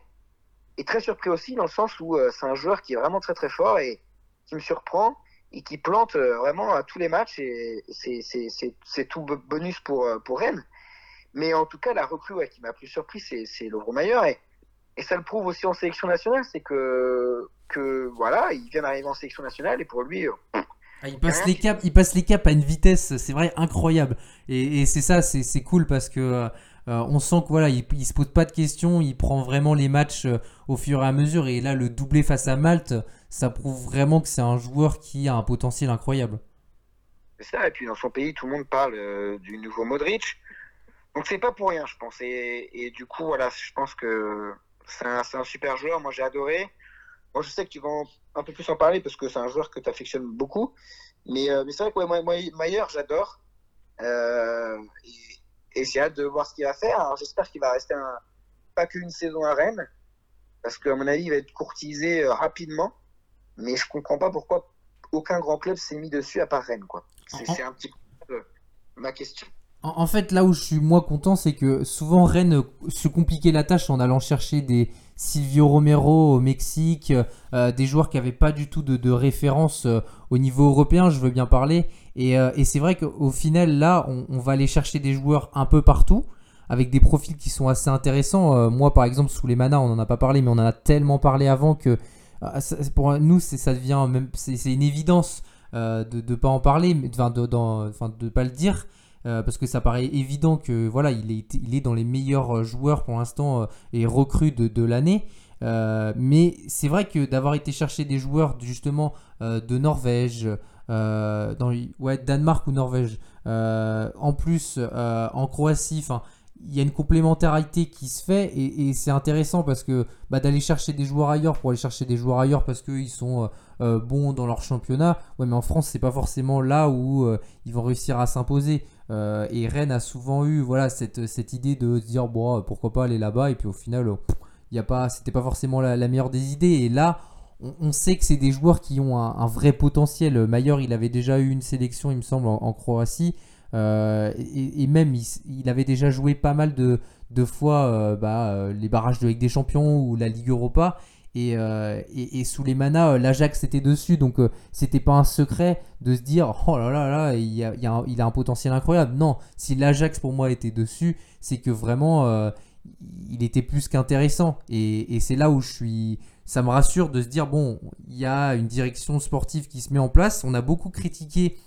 Speaker 2: Et très surpris aussi dans le sens où euh, c'est un joueur qui est vraiment très très fort et qui me surprend et qui plante euh, vraiment à tous les matchs et c'est tout bonus pour, euh, pour Rennes. Mais en tout cas, la recrue qui m'a plus surpris, c'est Lovro Mayer et, et ça le prouve aussi en sélection nationale, c'est que, que voilà, il vient d'arriver en sélection nationale et pour lui.
Speaker 1: Ah, il, passe les caps, il passe les caps à une vitesse, c'est vrai, incroyable. Et, et c'est ça, c'est cool parce que euh, on sent que voilà, il, se pose pas de questions, il prend vraiment les matchs euh, au fur et à mesure. Et là, le doublé face à Malte, ça prouve vraiment que c'est un joueur qui a un potentiel incroyable.
Speaker 2: C'est ça, et puis dans son pays, tout le monde parle euh, du nouveau Modric. Donc c'est pas pour rien, je pense. Et, du coup, voilà, je pense que c'est un, super joueur. Moi, j'ai adoré. Moi, je sais que tu vas un peu plus en parler parce que c'est un joueur que tu affectionnes beaucoup. Mais, c'est vrai que moi, moi Maillard, j'adore. et, et j'ai hâte de voir ce qu'il va faire. Alors j'espère qu'il va rester un, pas qu'une saison à Rennes, parce qu'à mon avis, il va être courtisé euh, rapidement. Mais je comprends pas pourquoi aucun grand club s'est mis dessus à part Rennes. Quoi. C'est, un petit peu euh, ma question.
Speaker 1: En, fait, là où je suis moi content, c'est que souvent Rennes se compliquait la tâche en allant chercher des Silvio Romero au Mexique, euh, des joueurs qui n'avaient pas du tout de, référence au niveau européen, je veux bien parler. Euh, et, c'est vrai qu'au final, là, on, va aller chercher des joueurs un peu partout, avec des profils qui sont assez intéressants. Euh, moi, par exemple, sous les manas, on n'en a pas parlé, mais on en a tellement parlé avant que euh, pour nous, ça devient même, c'est une évidence de ne pas en parler, enfin de ne pas le dire. Parce que ça paraît évident que voilà, il est, il est dans les meilleurs joueurs pour l'instant et recrues de, de l'année. mais c'est vrai que d'avoir été chercher des joueurs justement de Norvège, euh, dans ouais, Danemark ou Norvège. Euh, en plus, euh, en Croatie, il y a une complémentarité qui se fait et, c'est intéressant parce que bah, d'aller chercher des joueurs ailleurs pour aller chercher des joueurs ailleurs parce qu'ils sont bons dans leur championnat, ouais, mais en France, c'est pas forcément là où ils vont réussir à s'imposer. Et Rennes a souvent eu voilà, cette, idée de se dire bon, pourquoi pas aller là-bas, et puis au final, il y a pas, c'était pas forcément la, meilleure des idées. Et là, on, sait que c'est des joueurs qui ont un, vrai potentiel. Maillard, il avait déjà eu une sélection, il me semble, en, Croatie. Euh, et, même, il, avait déjà joué pas mal de, fois euh, bah, euh, les barrages de Ligue des Champions ou la Ligue Europa. Et, sous les manas, l'Ajax était dessus. Donc, c'était pas un secret de se dire Oh là là là, il, a, un, potentiel incroyable. Non, si l'Ajax pour moi était dessus, c'est que vraiment, il était plus qu'intéressant. et c'est là où je suis ça me rassure de se dire bon, il y a une direction sportive qui se met en place. On a beaucoup critiqué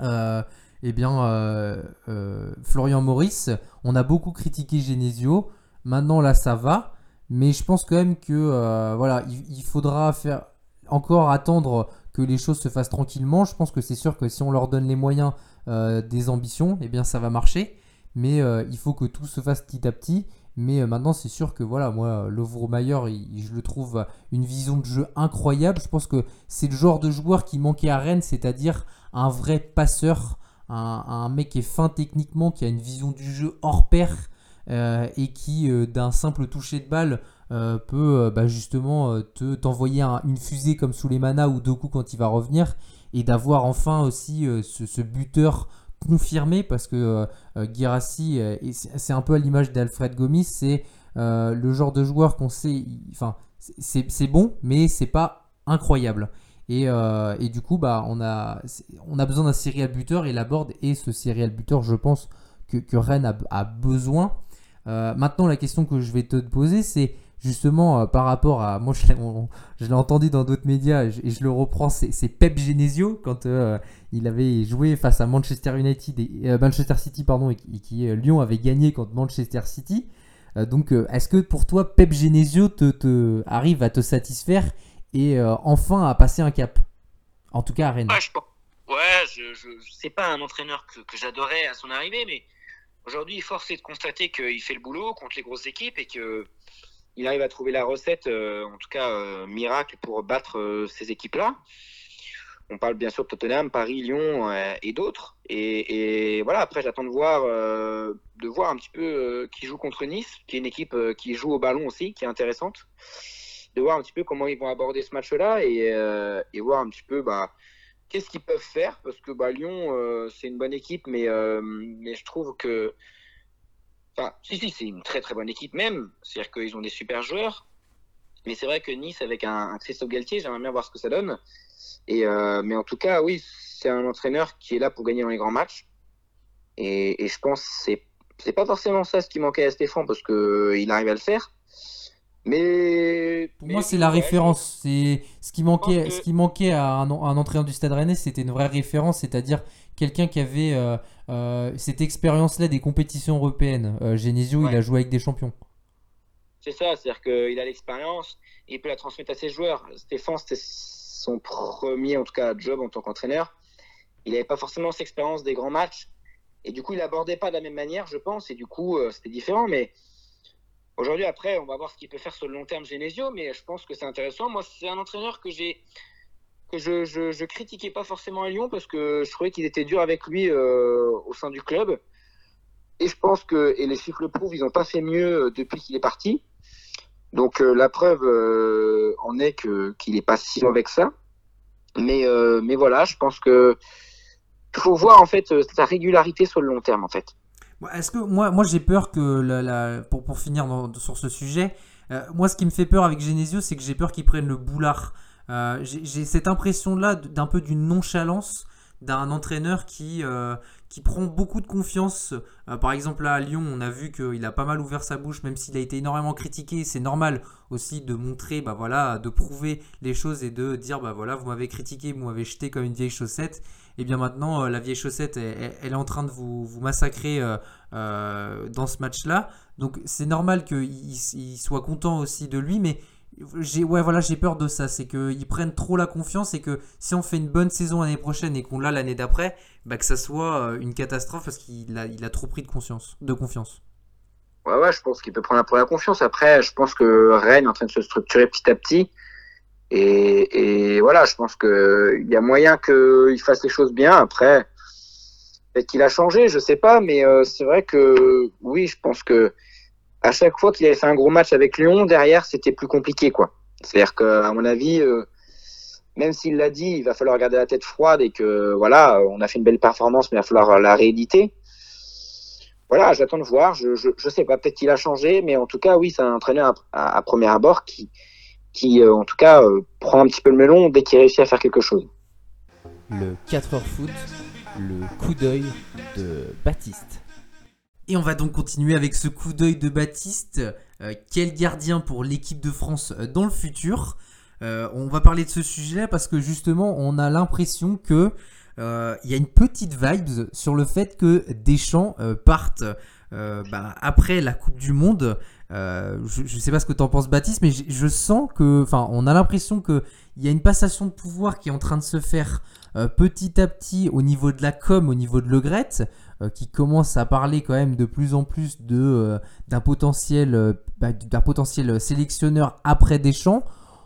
Speaker 1: euh, eh bien, euh, euh, Florian Maurice, on a beaucoup critiqué Genesio. Maintenant là, ça va, mais je pense quand même que voilà, il, faudra faire encore attendre que les choses se fassent tranquillement. Je pense que c'est sûr que si on leur donne les moyens des ambitions, eh bien ça va marcher. Mais il faut que tout se fasse petit à petit. Mais euh, maintenant, c'est sûr que voilà, moi, Lovro Mayer, je le trouve une vision de jeu incroyable. Je pense que c'est le genre de joueur qui manquait à Rennes, c'est-à-dire un vrai passeur, un, mec qui est fin techniquement, qui a une vision du jeu hors pair euh, et qui, euh, d'un simple toucher de balle, peut bah, justement te t'envoyer une fusée comme sous les manas ou Doku quand il va revenir et d'avoir enfin aussi ce, buteur confirmé parce que euh, euh, Girassi, euh, c'est un peu à l'image d'Alfred Gomis, c'est le genre de joueur qu'on sait, enfin, c'est bon, mais c'est pas incroyable. Et, du coup, bah, on, a, on a besoin d'un serial buteur et la board est ce serial buteur, je pense, que, que Rennes a besoin. Maintenant, la question que je vais te poser, c'est justement euh, par rapport à. Moi, je l'ai entendu dans d'autres médias et je, le reprends. C'est Pep Genesio quand euh, il avait joué face à Manchester United et euh, Manchester City, pardon, et, qui Lyon avait gagné contre Manchester City. donc, est-ce que pour toi, Pep Genesio te, arrive à te satisfaire et enfin à passer un cap? En tout cas à Rennes.
Speaker 2: Ouais, je, je, c'est pas un entraîneur que j'adorais à son arrivée, mais aujourd'hui, force est de constater qu'il fait le boulot contre les grosses équipes et que il arrive à trouver la recette, euh, en tout cas euh, miracle, pour battre euh, ces équipes-là. On parle bien sûr de Tottenham, Paris, Lyon et d'autres. Et, voilà, après, j'attends de voir, de voir un petit peu qui joue contre Nice, qui est une équipe qui joue au ballon aussi, qui est intéressante. De voir un petit peu comment ils vont aborder ce match-là et, et, voir un petit peu bah, qu'est-ce qu'ils peuvent faire Parce que bah, Lyon, euh, c'est une bonne équipe, mais, euh, mais je trouve que. Enfin, si, si, c'est une très très bonne équipe même. C'est-à-dire qu'ils ont des super joueurs. Mais c'est vrai que Nice, avec un, Christophe Galtier, j'aimerais bien voir ce que ça donne. Et, euh, mais en tout cas, oui, c'est un entraîneur qui est là pour gagner dans les grands matchs. Et, et je pense que c'est, c'est pas forcément ça ce qui manquait à Stéphane, parce qu'il arrive à le faire. Mais
Speaker 1: pour moi, c'est la référence. C'est ce qui manquait, ce qui manquait à un, un entraîneur du Stade Rennais, c'était une vraie référence, c'est-à-dire quelqu'un qui avait euh, euh, cette expérience-là des compétitions européennes. Euh, Genesio, il a joué avec des champions.
Speaker 2: C'est ça, c'est-à-dire qu'il a l'expérience, il peut la transmettre à ses joueurs. Stéphane, c'était son premier, en tout cas, job en tant qu'entraîneur. Il n'avait pas forcément cette expérience des grands matchs, et du coup, il abordait pas de la même manière, je pense, et du coup, c'était différent, mais Aujourd'hui, après, on va voir ce qu'il peut faire sur le long terme Genesio, mais je pense que c'est intéressant. Moi, c'est un entraîneur que j'ai que je, je, critiquais pas forcément à Lyon parce que je trouvais qu'il était dur avec lui euh, au sein du club. Et je pense que, et les chiffres le prouvent, ils n'ont pas fait mieux euh, depuis qu'il est parti. Donc euh, la preuve en est que qu'il n'est pas si mauvais que ça. Mais, mais voilà, je pense que faut voir en fait sa régularité sur le long terme en fait.
Speaker 1: Est-ce que moi, moi j'ai peur que la, pour, pour finir sur ce sujet, euh, moi ce qui me fait peur avec Genesio, c'est que j'ai peur qu'il prenne le boulard. Euh, j'ai cette impression-là d'un peu d'une nonchalance d'un entraîneur qui, euh, qui prend beaucoup de confiance. par exemple, là, à Lyon, on a vu qu'il a pas mal ouvert sa bouche, même s'il a été énormément critiqué. C'est normal aussi de montrer, bah voilà, de prouver les choses et de dire, bah voilà, vous m'avez critiqué, vous m'avez jeté comme une vieille chaussette et eh bien maintenant euh, la vieille chaussette elle, est en train de vous, massacrer euh, euh, dans ce match-là. Donc c'est normal qu'il il soit content aussi de lui, mais j'ai ouais voilà j'ai peur de ça. C'est qu'ils prennent trop la confiance et que si on fait une bonne saison l'année prochaine et qu'on l'a l'année d'après bah que ça soit une catastrophe parce qu'il a, il a trop pris de conscience de confiance.
Speaker 2: Ouais ouais je pense qu'il peut prendre un peu la confiance. Après je pense que Rennes est en train de se structurer petit à petit et, voilà, je pense qu'il y a moyen qu'il fasse les choses bien. Après, peut-être qu'il a changé, je sais pas, mais euh, c'est vrai que oui, je pense que à chaque fois qu'il avait fait un gros match avec Lyon, derrière, c'était plus compliqué, quoi. C'est-à-dire qu'à mon avis, euh, même s'il l'a dit, il va falloir garder la tête froide et que voilà, on a fait une belle performance, mais il va falloir la rééditer. Voilà, j'attends de voir. Je, je, je sais pas, peut-être qu'il a changé, mais en tout cas, oui, c'est un entraîneur à, à premier abord qui, qui, euh, en tout cas, euh, prend un petit peu le melon dès qu'il réussit à faire quelque chose.
Speaker 1: Le 4 heures foot, le coup d'œil de Baptiste. Et on va donc continuer avec ce coup d'œil de Baptiste. Euh, quel gardien pour l'équipe de France dans le futur? On va parler de ce sujet parce que justement, on a l'impression que il y a une petite vibe sur le fait que Deschamps parte bah, après la Coupe du Monde. Euh, je ne sais pas ce que tu en penses, Baptiste, mais je sens que, enfin, on a l'impression qu'il y a une passation de pouvoir qui est en train de se faire euh, petit à petit au niveau de la com, au niveau de Le euh, qui commence à parler quand même de plus en plus de d'un potentiel, bah, d'un potentiel sélectionneur après Deschamps.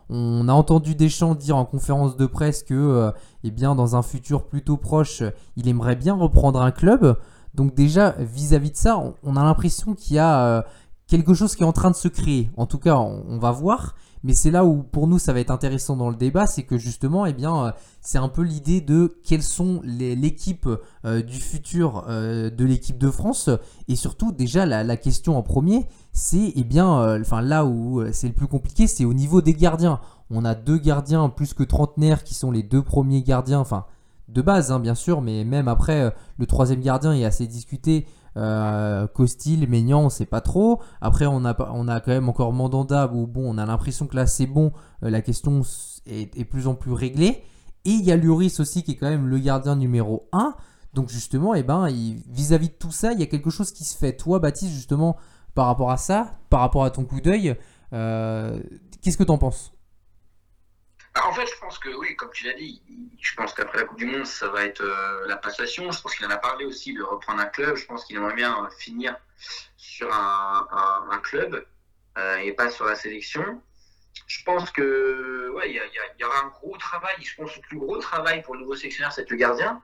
Speaker 1: On a entendu Deschamps dire en conférence de presse que, eh bien, dans un futur plutôt proche, il aimerait bien reprendre un club. Donc déjà, vis-à-vis -vis de ça, on, a l'impression qu'il y a quelque chose qui est en train de se créer. En tout cas, on, va voir. Mais c'est là où pour nous ça va être intéressant dans le débat, c'est que justement, eh bien, euh, c'est un peu l'idée de quelles sont l'équipe euh, du futur euh, de l'équipe de France. Et surtout, déjà, la, question en premier, c'est eh bien, là où c'est le plus compliqué, c'est au niveau des gardiens. On a deux gardiens plus que trentenaires qui sont les deux premiers gardiens, enfin de base hein, bien sûr, mais même après le troisième gardien est assez discuté. Euh, Costil, Maignan, on sait pas trop. Après, on a, on a quand même encore Mandanda où bon, on a l'impression que là c'est bon, euh, la question est, est, plus en plus réglée. Et il y a Luris aussi qui est quand même le gardien numéro 1. Donc justement, eh ben, vis-à-vis de tout ça, il y a quelque chose qui se fait. Toi, Baptiste, justement, par rapport à ça, par rapport à ton coup d'œil, euh, qu'est-ce que tu en penses?
Speaker 2: Ah, en fait, je pense que oui, comme tu l'as dit, je pense qu'après la Coupe du Monde, ça va être euh, la passation. Je pense qu'il en a parlé aussi de reprendre un club. Je pense qu'il aimerait bien finir sur un, club euh, et pas sur la sélection. je pense que ouais, il y, aura un gros travail. Je pense que le plus gros travail pour le nouveau sectionnaire, c'est le gardien.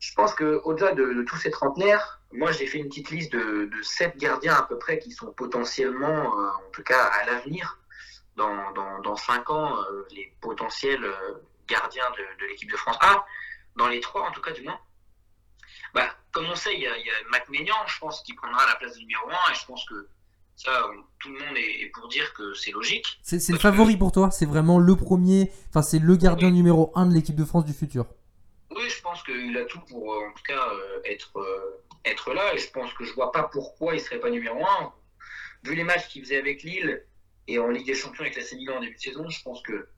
Speaker 2: Je pense qu'au-delà de, tous ces trentenaires, moi j'ai fait une petite liste de, 7 gardiens à peu près qui sont potentiellement, euh, en tout cas à l'avenir, dans, dans, dans 5 ans, euh, les potentiels euh, gardiens de, de l'équipe de France A, dans les trois en tout cas du moins. Bah, comme on sait, il y a, y a je pense, qui prendra la place de numéro 1 et je pense que ça, tout le monde est pour dire que c'est logique.
Speaker 1: C'est le favori pour toi C'est vraiment le premier, enfin c'est le gardien numéro 1 de l'équipe de France du futur
Speaker 2: Oui, je pense qu'il a tout pour euh, en tout cas être, être là et je pense que je vois pas pourquoi il serait pas numéro 1. Vu les matchs qu'il faisait avec Lille et en Ligue des Champions avec la Sénégal en début de saison, je pense que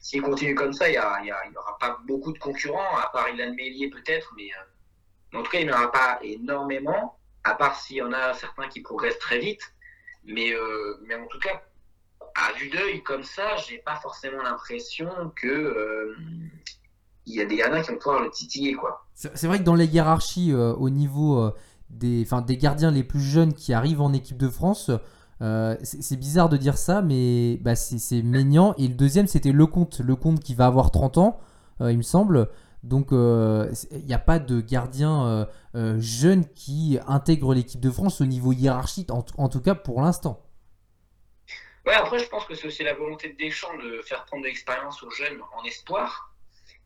Speaker 2: s'il continue comme ça, il n'y aura pas beaucoup de concurrents, à part Ilan Mélier peut-être, mais, en tout cas, il n'y en aura pas énormément, à part s'il y en a certains qui progressent très vite. Mais, euh, mais en tout cas, à vue d'œil comme ça, j'ai pas forcément l'impression que euh, il y a des gardiens qui vont pouvoir le titiller quoi.
Speaker 1: C'est vrai que dans les hiérarchies euh, au niveau des, des gardiens les plus jeunes qui arrivent en équipe de France, c'est bizarre de dire ça, mais bah, c'est Maignan et le deuxième c'était Lecomte, Lecomte qui va avoir 30 ans, il me semble. Donc il n'y a pas de gardien euh, jeunes qui intègrent l'équipe de France au niveau hiérarchique, en, tout cas pour l'instant.
Speaker 2: Ouais, après, je pense que c'est aussi la volonté de Deschamps de faire prendre de l'expérience aux jeunes en espoir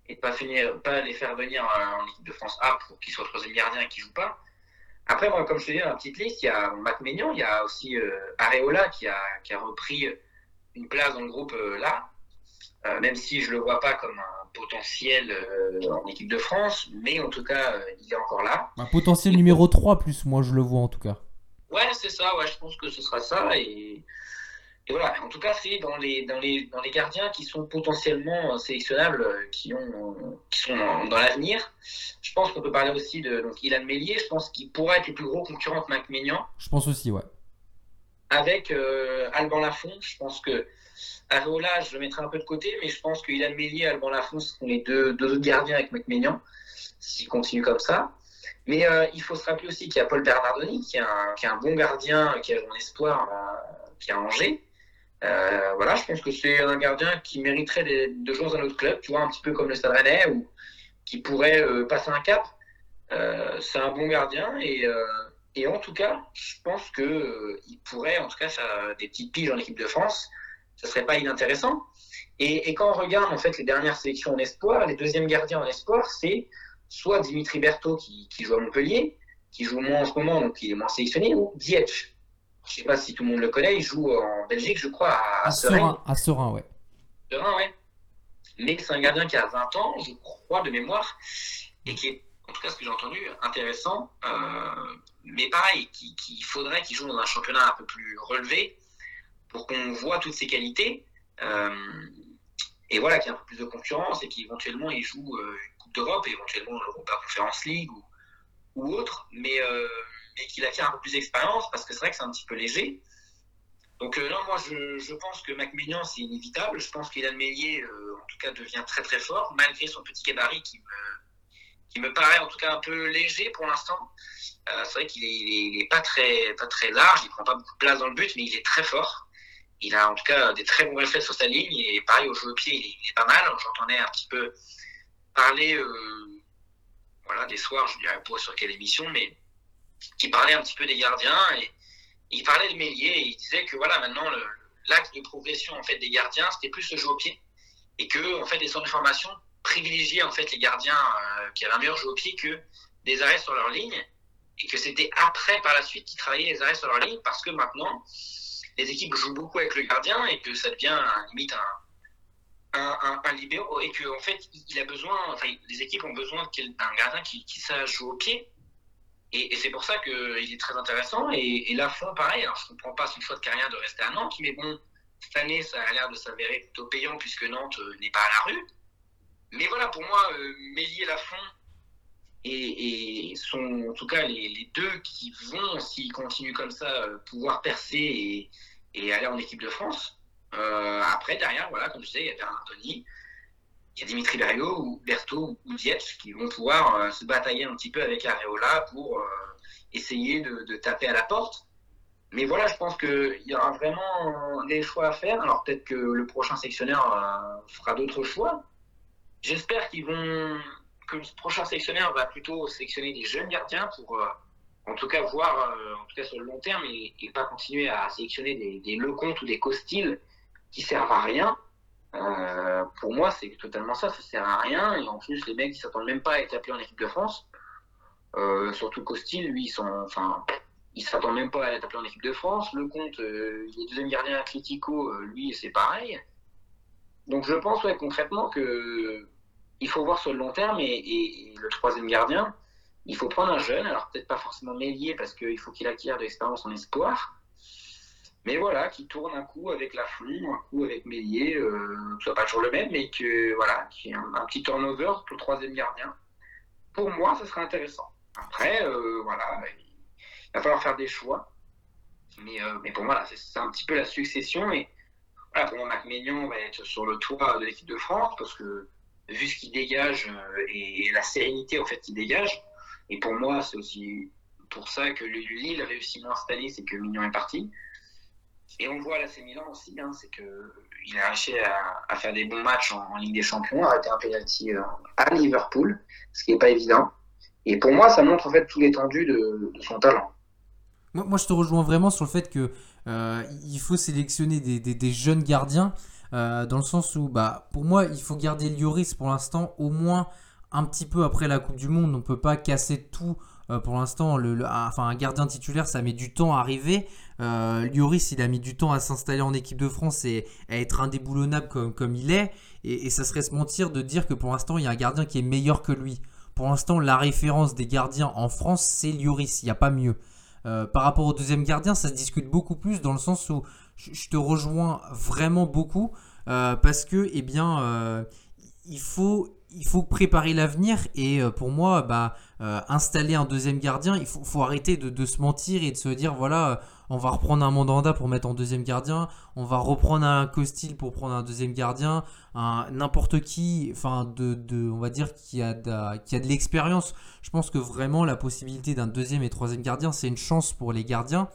Speaker 2: et de pas, pas les faire venir en équipe de France A pour qu'ils soient troisième gardien et qu'ils jouent pas. Après, moi, comme je te dis dans la petite liste, il y a Mac il y a aussi euh, Areola qui a, qui a repris une place dans le groupe euh, là, même si je le vois pas comme un potentiel euh, en équipe de France, mais en tout cas, euh, il est encore là.
Speaker 1: Un potentiel numéro 3, plus moi je le vois en tout cas.
Speaker 2: Ouais, c'est ça, ouais, je pense que ce sera ça. Et, voilà, en tout cas, c'est dans les, dans, les, dans les gardiens qui sont potentiellement sélectionnables, euh, qui, ont, qui sont dans, l'avenir. Je pense qu'on peut parler aussi de donc, Ilan Mélier, je pense qu'il pourrait être le plus gros concurrent de Mac
Speaker 1: Je pense aussi, ouais.
Speaker 2: Avec Alban Lafont, je pense que Areola, je le mettrai un peu de côté, mais je pense qu'Ilan Mélier et Alban Lafont seront les deux, deux autres gardiens avec McMaignan, s'il continue comme ça. Mais euh, il faut se rappeler aussi qu'il y a Paul Bernardoni, qui est un, qui est un bon gardien, qui a un espoir, euh, qui a Angers. Euh, voilà, je pense que c'est un gardien qui mériterait de jouer dans un autre club, tu vois, un petit peu comme le Stade Rennais, ou qui pourrait passer un cap. c'est un bon gardien et, et, en tout cas, je pense qu'il pourrait en tout cas faire des petites piges en équipe de France ce serait pas inintéressant. Et, quand on regarde en fait les dernières sélections en espoir, les deuxièmes gardiens en espoir, c'est soit Dimitri Berthaud qui, joue à Montpellier, qui joue moins en ce moment, donc il est moins sélectionné, ou Dietsch. Je sais pas si tout le monde le connaît, il joue en Belgique, je crois, à,
Speaker 1: à Serein. À Serein, ouais.
Speaker 2: Serein, ouais. Mais c'est un gardien qui a 20 ans, je crois, de mémoire, et qui est, en tout cas ce que j'ai entendu, intéressant. Euh, mais pareil, qu'il faudrait qu'il joue dans un championnat un peu plus relevé, pour qu'on voit toutes ses qualités. Euh, et voilà, qu'il y ait un peu plus de concurrence et qu'éventuellement il joue euh, une Coupe d'Europe, et éventuellement l'Europa Conference League ou, ou autre, mais, euh, mais qu'il acquiert un peu plus d'expérience parce que c'est vrai que c'est un petit peu léger. Donc non, moi je, je, pense que McMillan c'est inévitable. Je pense qu'Ilan Mélier en tout cas devient très très fort malgré son petit gabarit qui me, qui me paraît en tout cas un peu léger pour l'instant. c'est vrai qu'il est, il est, pas très pas très large, il prend pas beaucoup de place dans le but, mais il est très fort il a en tout cas des très bons réflexes sur sa ligne et pareil au jeu au pied, il est, pas mal. J'entendais un petit peu parler euh, voilà, des soirs, je ne dirais pas sur quelle émission, mais qui parlait un petit peu des gardiens et, il parlait de Mélier et il disait que voilà maintenant l'axe de progression en fait des gardiens c'était plus le jeu au pied et que en fait les centres de formation privilégiaient en fait les gardiens euh, qui avaient un meilleur jeu au pied que des arrêts sur leur ligne et que c'était après par la suite qu'ils travaillaient les arrêts sur leur ligne parce que maintenant les équipes jouent beaucoup avec le gardien et que ça devient limite un, un, libéro et qu'en en fait, il a besoin, enfin, les équipes ont besoin d'un gardien qui, qui sache jouer au pied. Et, c'est pour ça qu'il est très intéressant. Et, et pareil, alors je ne comprends pas son choix de carrière de rester à Nantes, mais bon, cette année, ça a l'air de s'avérer plutôt payant puisque Nantes euh, n'est pas à la rue. Mais voilà, pour moi, euh, Mélier Lafont et, et, sont en tout cas les, deux qui vont, s'ils continuent comme ça, euh, pouvoir percer et, aller en équipe de France. Euh, après, derrière, voilà, comme je disais, il y a Bernard Tony, il y a Dimitri Berriot ou Berthaud ou Dietz qui vont pouvoir euh, se batailler un petit peu avec Areola pour euh, essayer de, taper à la porte. mais voilà, je pense qu'il y aura vraiment des choix à faire. Alors peut-être que le prochain sectionnaire euh, fera d'autres choix. J'espère qu'ils vont que le prochain sectionnaire va plutôt sélectionner des jeunes gardiens pour, en tout cas, voir, en tout cas sur le long terme, et, pas continuer à sélectionner des, des Lecomte ou des Costil qui servent à rien. Pour moi, c'est totalement ça, ça sert à rien. Et en plus, les mecs, ils s'attendent même pas à être appelés en équipe de France. surtout Costil, lui, ils sont, enfin, s'attend même pas à être appelé en équipe de France. Le compte, euh, il est deuxième gardien euh, lui, c'est pareil. Donc je pense ouais, concrètement que il faut voir sur le long terme et, le troisième gardien, il faut prendre un jeune, alors peut-être pas forcément Mélier parce qu'il faut qu'il acquiert de l'expérience en espoir, mais voilà, qui tourne un coup avec la Lafont, un coup avec Mélier, euh, soit pas toujours le même, mais que voilà, qui un, un petit turnover pour le troisième gardien. Pour moi, ce serait intéressant. Après, euh, voilà, il va falloir faire des choix. Mais, euh, mais pour moi, c'est un petit peu la succession. Et voilà, pour moi, Mac va être sur le toit de l'équipe de France parce que vu ce qu'il dégage euh, et, la sérénité en fait qu'il dégage, et pour moi, c'est aussi pour ça que Lille réussit moins cette année, c'est que Mignon est parti. Et on voit c'est Milan aussi, hein, c'est qu'il a réussi à, faire des bons matchs en, Ligue des Champions, arrêter un penalty euh, à Liverpool, ce qui n'est pas évident. Et pour moi, ça montre en fait tout l'étendue de son talent.
Speaker 1: Moi, je te rejoins vraiment sur le fait que euh, faut sélectionner des, jeunes gardiens, euh, dans le sens où, bah, pour moi, il faut garder Lioris pour l'instant, au moins un petit peu après la Coupe du Monde. On ne peut pas casser tout. Euh, pour l'instant, le, enfin, un gardien titulaire, ça met du temps à arriver. Lioris, il a mis du temps à s'installer en équipe de France et à être indéboulonnable comme, comme il est. Et, ça serait se mentir de dire que pour l'instant, il y a un gardien qui est meilleur que lui. Pour l'instant, la référence des gardiens en France, c'est Lioris. Il n'y a pas mieux. Euh, par rapport au deuxième gardien, ça se discute beaucoup plus dans le sens où je te rejoins vraiment beaucoup euh, parce que, eh bien, euh, il faut il faut préparer l'avenir et pour moi, bah, installer un deuxième gardien, il faut, arrêter de, se mentir et de se dire voilà, on va reprendre un Mandanda pour mettre en deuxième gardien, on va reprendre un Costil pour prendre un deuxième gardien, n'importe qui, enfin de, on va dire qui a de l'expérience. Je pense que vraiment la possibilité d'un deuxième et troisième gardien, c'est une chance pour les gardiens.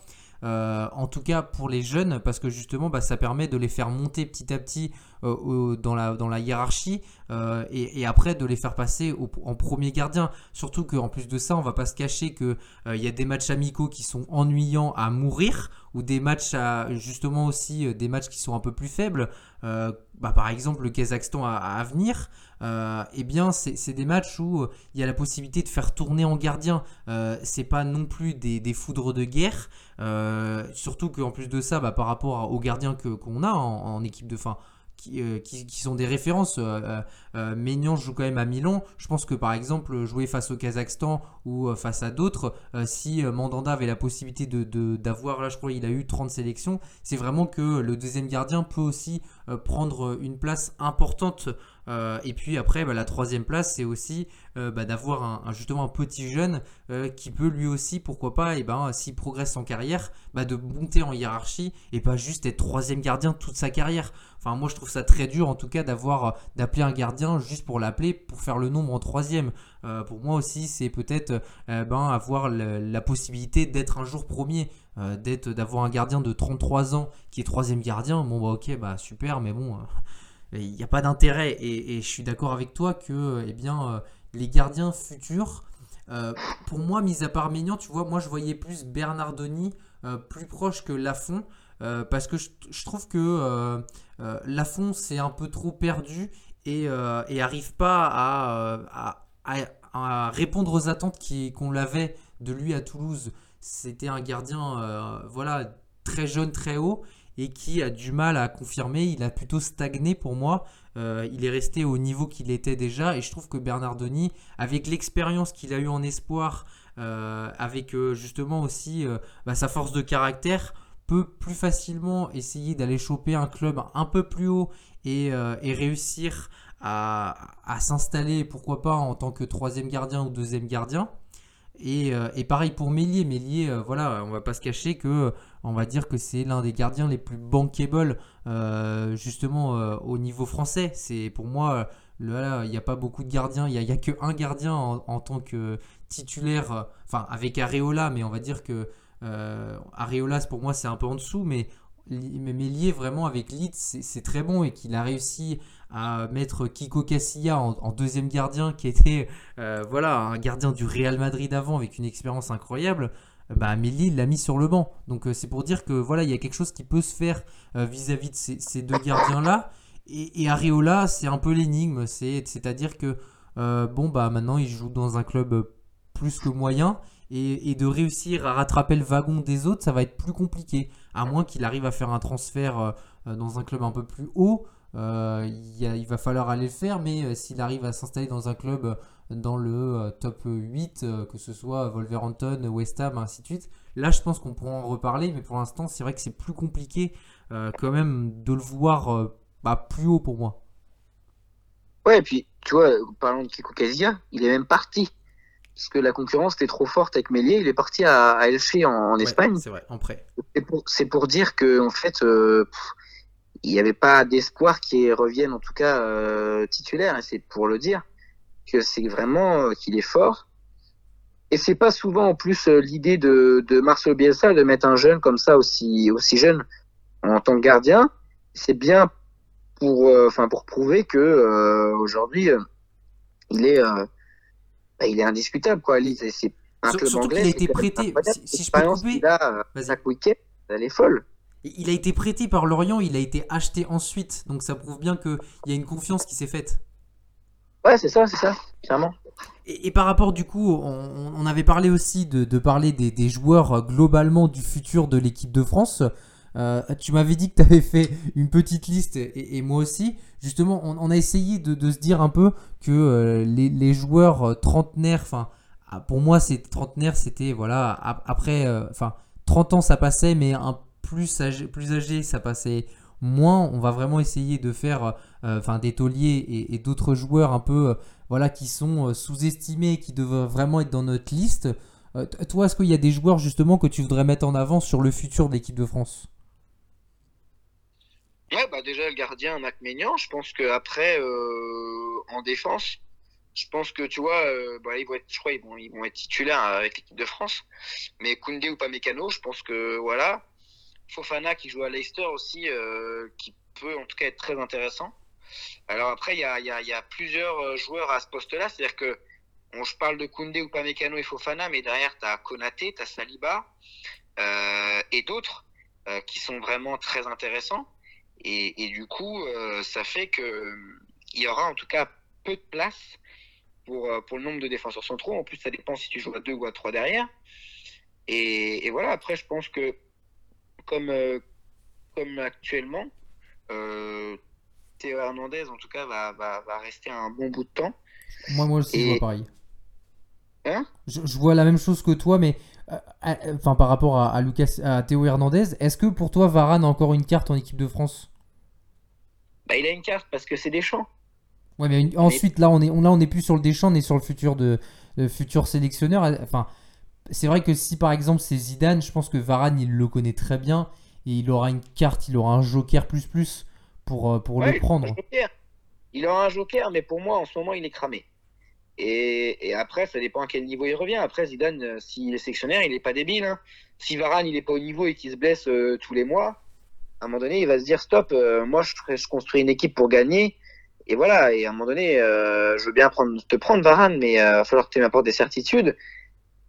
Speaker 1: Euh, en tout cas pour les jeunes, parce que justement bah, ça permet de les faire monter petit à petit euh, dans, la, hiérarchie euh, et, après de les faire passer en premier gardien. Surtout qu'en plus de ça, on va pas se cacher qu'il il y a des matchs amicaux qui sont ennuyants à mourir ou des matchs justement aussi des matchs qui sont un peu plus faibles. Bah, par exemple le Kazakhstan à venir. Euh, eh bien, c'est des matchs où euh, il y a la possibilité de faire tourner en gardien. Euh, c'est pas non plus des, foudres de guerre. surtout qu'en plus de ça, bah, par rapport aux gardiens qu'on a en, équipe de fin, qui, sont des références. Euh, joue quand même à Milan. Je pense que par exemple, jouer face au Kazakhstan ou face à d'autres, si Mandanda avait la possibilité d'avoir, de, là je crois il a eu 30 sélections, c'est vraiment que le deuxième gardien peut aussi prendre une place importante euh, et puis après, bah, la troisième place, c'est aussi euh, bah, d'avoir un, justement un petit jeune euh, qui peut lui aussi, pourquoi pas, et ben, s'il progresse en carrière, bah, de monter en hiérarchie et pas juste être troisième gardien toute sa carrière. Enfin, moi, je trouve ça très dur, en tout cas, d'avoir d'appeler un gardien juste pour l'appeler, pour faire le nombre en troisième. pour moi aussi, c'est peut-être ben, avoir la possibilité d'être un jour premier. d'être d'avoir un gardien de 33 ans qui est troisième gardien bon bah ok bah super mais bon il n'y a pas d'intérêt. Et, je suis d'accord avec toi que eh bien, euh, les gardiens futurs, euh, pour moi, mis à part Maignan, tu vois, moi je voyais plus Bernardoni euh, plus proche que Lafont. parce que je, trouve que Lafont c'est un peu trop perdu et, et arrive pas à, à, répondre aux attentes qu'on l'avait de lui à Toulouse. C'était un gardien voilà, très jeune, très haut et qui a du mal à confirmer. Il a plutôt stagné pour moi. Euh, il est resté au niveau qu'il était déjà et je trouve que Bernardoni, avec l'expérience qu'il a eu en espoir, euh, avec euh, justement aussi bah, sa force de caractère, peut plus facilement essayer d'aller choper un club un peu plus haut et, réussir à s'installer, pourquoi pas en tant que troisième gardien ou deuxième gardien. Euh, et, pareil pour Mélier. Mélier, euh, voilà, on va pas se cacher que on va dire que c'est l'un des gardiens les plus bankable euh, justement au niveau français. C'est pour moi, il n'y a pas beaucoup de gardiens. Il n'y a, a, que un gardien en, tant que titulaire, enfin avec Areola, mais on va dire que Areolas, pour moi, c'est un peu en dessous, mais mais lié vraiment avec Leeds, c'est très bon et qu'il a réussi à mettre Kiko Casilla en, deuxième gardien, qui était voilà un gardien du Real Madrid avant avec une expérience incroyable. Bah, Amélie l'a mis sur le banc. Donc c'est pour dire que voilà il y a quelque chose qui peut se faire vis-à-vis de ces, deux gardiens là. Et, et Areola c'est un peu l'énigme, c'est-à-dire que bon bah maintenant il joue dans un club plus que moyen et, de réussir à rattraper le wagon des autres, ça va être plus compliqué. À moins qu'il arrive à faire un transfert euh, euh, dans un club un peu plus haut, euh, il, va falloir aller le faire. Mais s'il arrive à s'installer dans un club dans le top 8, que ce soit Wolverhampton, West Ham, ainsi de suite, là je pense qu'on pourra en reparler. Mais pour l'instant, c'est vrai que c'est plus compliqué quand même de le voir bah, plus haut pour moi.
Speaker 2: Ouais, et puis tu vois, parlant de Kiko Casia, il est même parti parce que la concurrence était trop forte avec Mélier. Il est parti à, à Elche en, Espagne.
Speaker 3: C'est vrai, en prêt.
Speaker 2: C'est pour, dire que en fait, euh, il n'y avait pas d'espoir qu'il revienne en tout cas euh, titulaire. Et c'est pour le dire que c'est vraiment euh, qu'il est fort. Et c'est pas souvent en plus l'idée de, de Marcelo Bielsa de mettre un jeune comme ça aussi aussi jeune en tant que gardien. C'est bien pour enfin pour prouver que aujourd'hui il est bah, il est indiscutable, quoi. C'est
Speaker 1: un club anglais. Il a été prêté. Si, je peux couper,
Speaker 2: chaque week-end, elle est folle.
Speaker 1: Il a été prêté par Lorient, il a été acheté ensuite. Donc ça prouve bien qu'il y a une confiance qui s'est faite.
Speaker 2: Ouais, c'est ça, c'est ça, clairement.
Speaker 1: Et, par rapport, du coup, on, avait parlé aussi de, de parler des, des, joueurs euh, globalement du futur de l'équipe de France. Euh, tu m'avais dit que tu avais fait une petite liste et, moi aussi. Justement, on, a essayé de, se dire un peu que euh, les, joueurs trentenaires, enfin, ah, pour moi, c'est trentenaire, c'était voilà, après, enfin, 30 ans ça passait, mais un plus âgé, plus âgé ça passait moins. On va vraiment essayer de faire, enfin, des tauliers et, d'autres joueurs un peu, voilà, qui sont sous-estimés, qui devraient vraiment être dans notre liste. toi, est-ce qu'il y a des joueurs justement que tu voudrais mettre en avant sur le futur de l'équipe de France?
Speaker 2: Ouais, bah déjà le gardien Mac Maignan, je pense que après euh, en défense, je pense que tu vois, euh, bah, ils vont être, je crois ils vont, vont être titulaires avec l'équipe de France. Mais Koundé ou pas Mécano, je pense que voilà. Fofana qui joue à Leicester aussi, euh, qui peut en tout cas être très intéressant. Alors après, il y a, plusieurs joueurs à ce poste-là, c'est-à-dire que on, je parle de Koundé ou pas Mécano et Fofana, mais derrière tu as Konaté, tu as Saliba et d'autres qui sont vraiment très intéressants. Et, du coup, euh, ça fait que il y aura en tout cas peu de place pour, euh, pour le nombre de défenseurs centraux. En plus, ça dépend si tu joues à deux ou à trois derrière. Et, voilà, après, je pense que comme, euh, comme actuellement, Théo Hernandez, en tout cas, va, va, va, rester un bon bout de temps.
Speaker 1: Moi, moi aussi, je vois pareil. Hein? Je, vois la même chose que toi, mais enfin par rapport à, Lucas, à Théo Hernandez, est-ce que pour toi Varane a encore une carte en équipe de France?
Speaker 2: Bah, il a une carte parce que c'est Deschamps.
Speaker 1: Ouais, mais ensuite, là, on est, là, on est plus sur le Deschamps, on est sur le futur de, futur sélectionneur. Enfin, c'est vrai que si par exemple c'est Zidane, je pense que Varane, il le connaît très bien et il aura une carte, il aura un joker plus plus pour, euh, pour le prendre.
Speaker 2: Il aura un joker, mais pour moi, en ce moment, il est cramé. Et, après, ça dépend à quel niveau il revient. Après, Zidane, euh, s'il est sélectionnaire, il n'est pas débile. Hein. Si Varane, il n'est pas au niveau et qu'il se blesse euh, tous les mois, à un moment donné, il va se dire stop, euh, moi je, je, construis une équipe pour gagner. Et voilà, et à un moment donné, euh, je veux bien prendre, te prendre Varane, mais il va falloir que tu m'apportes des certitudes.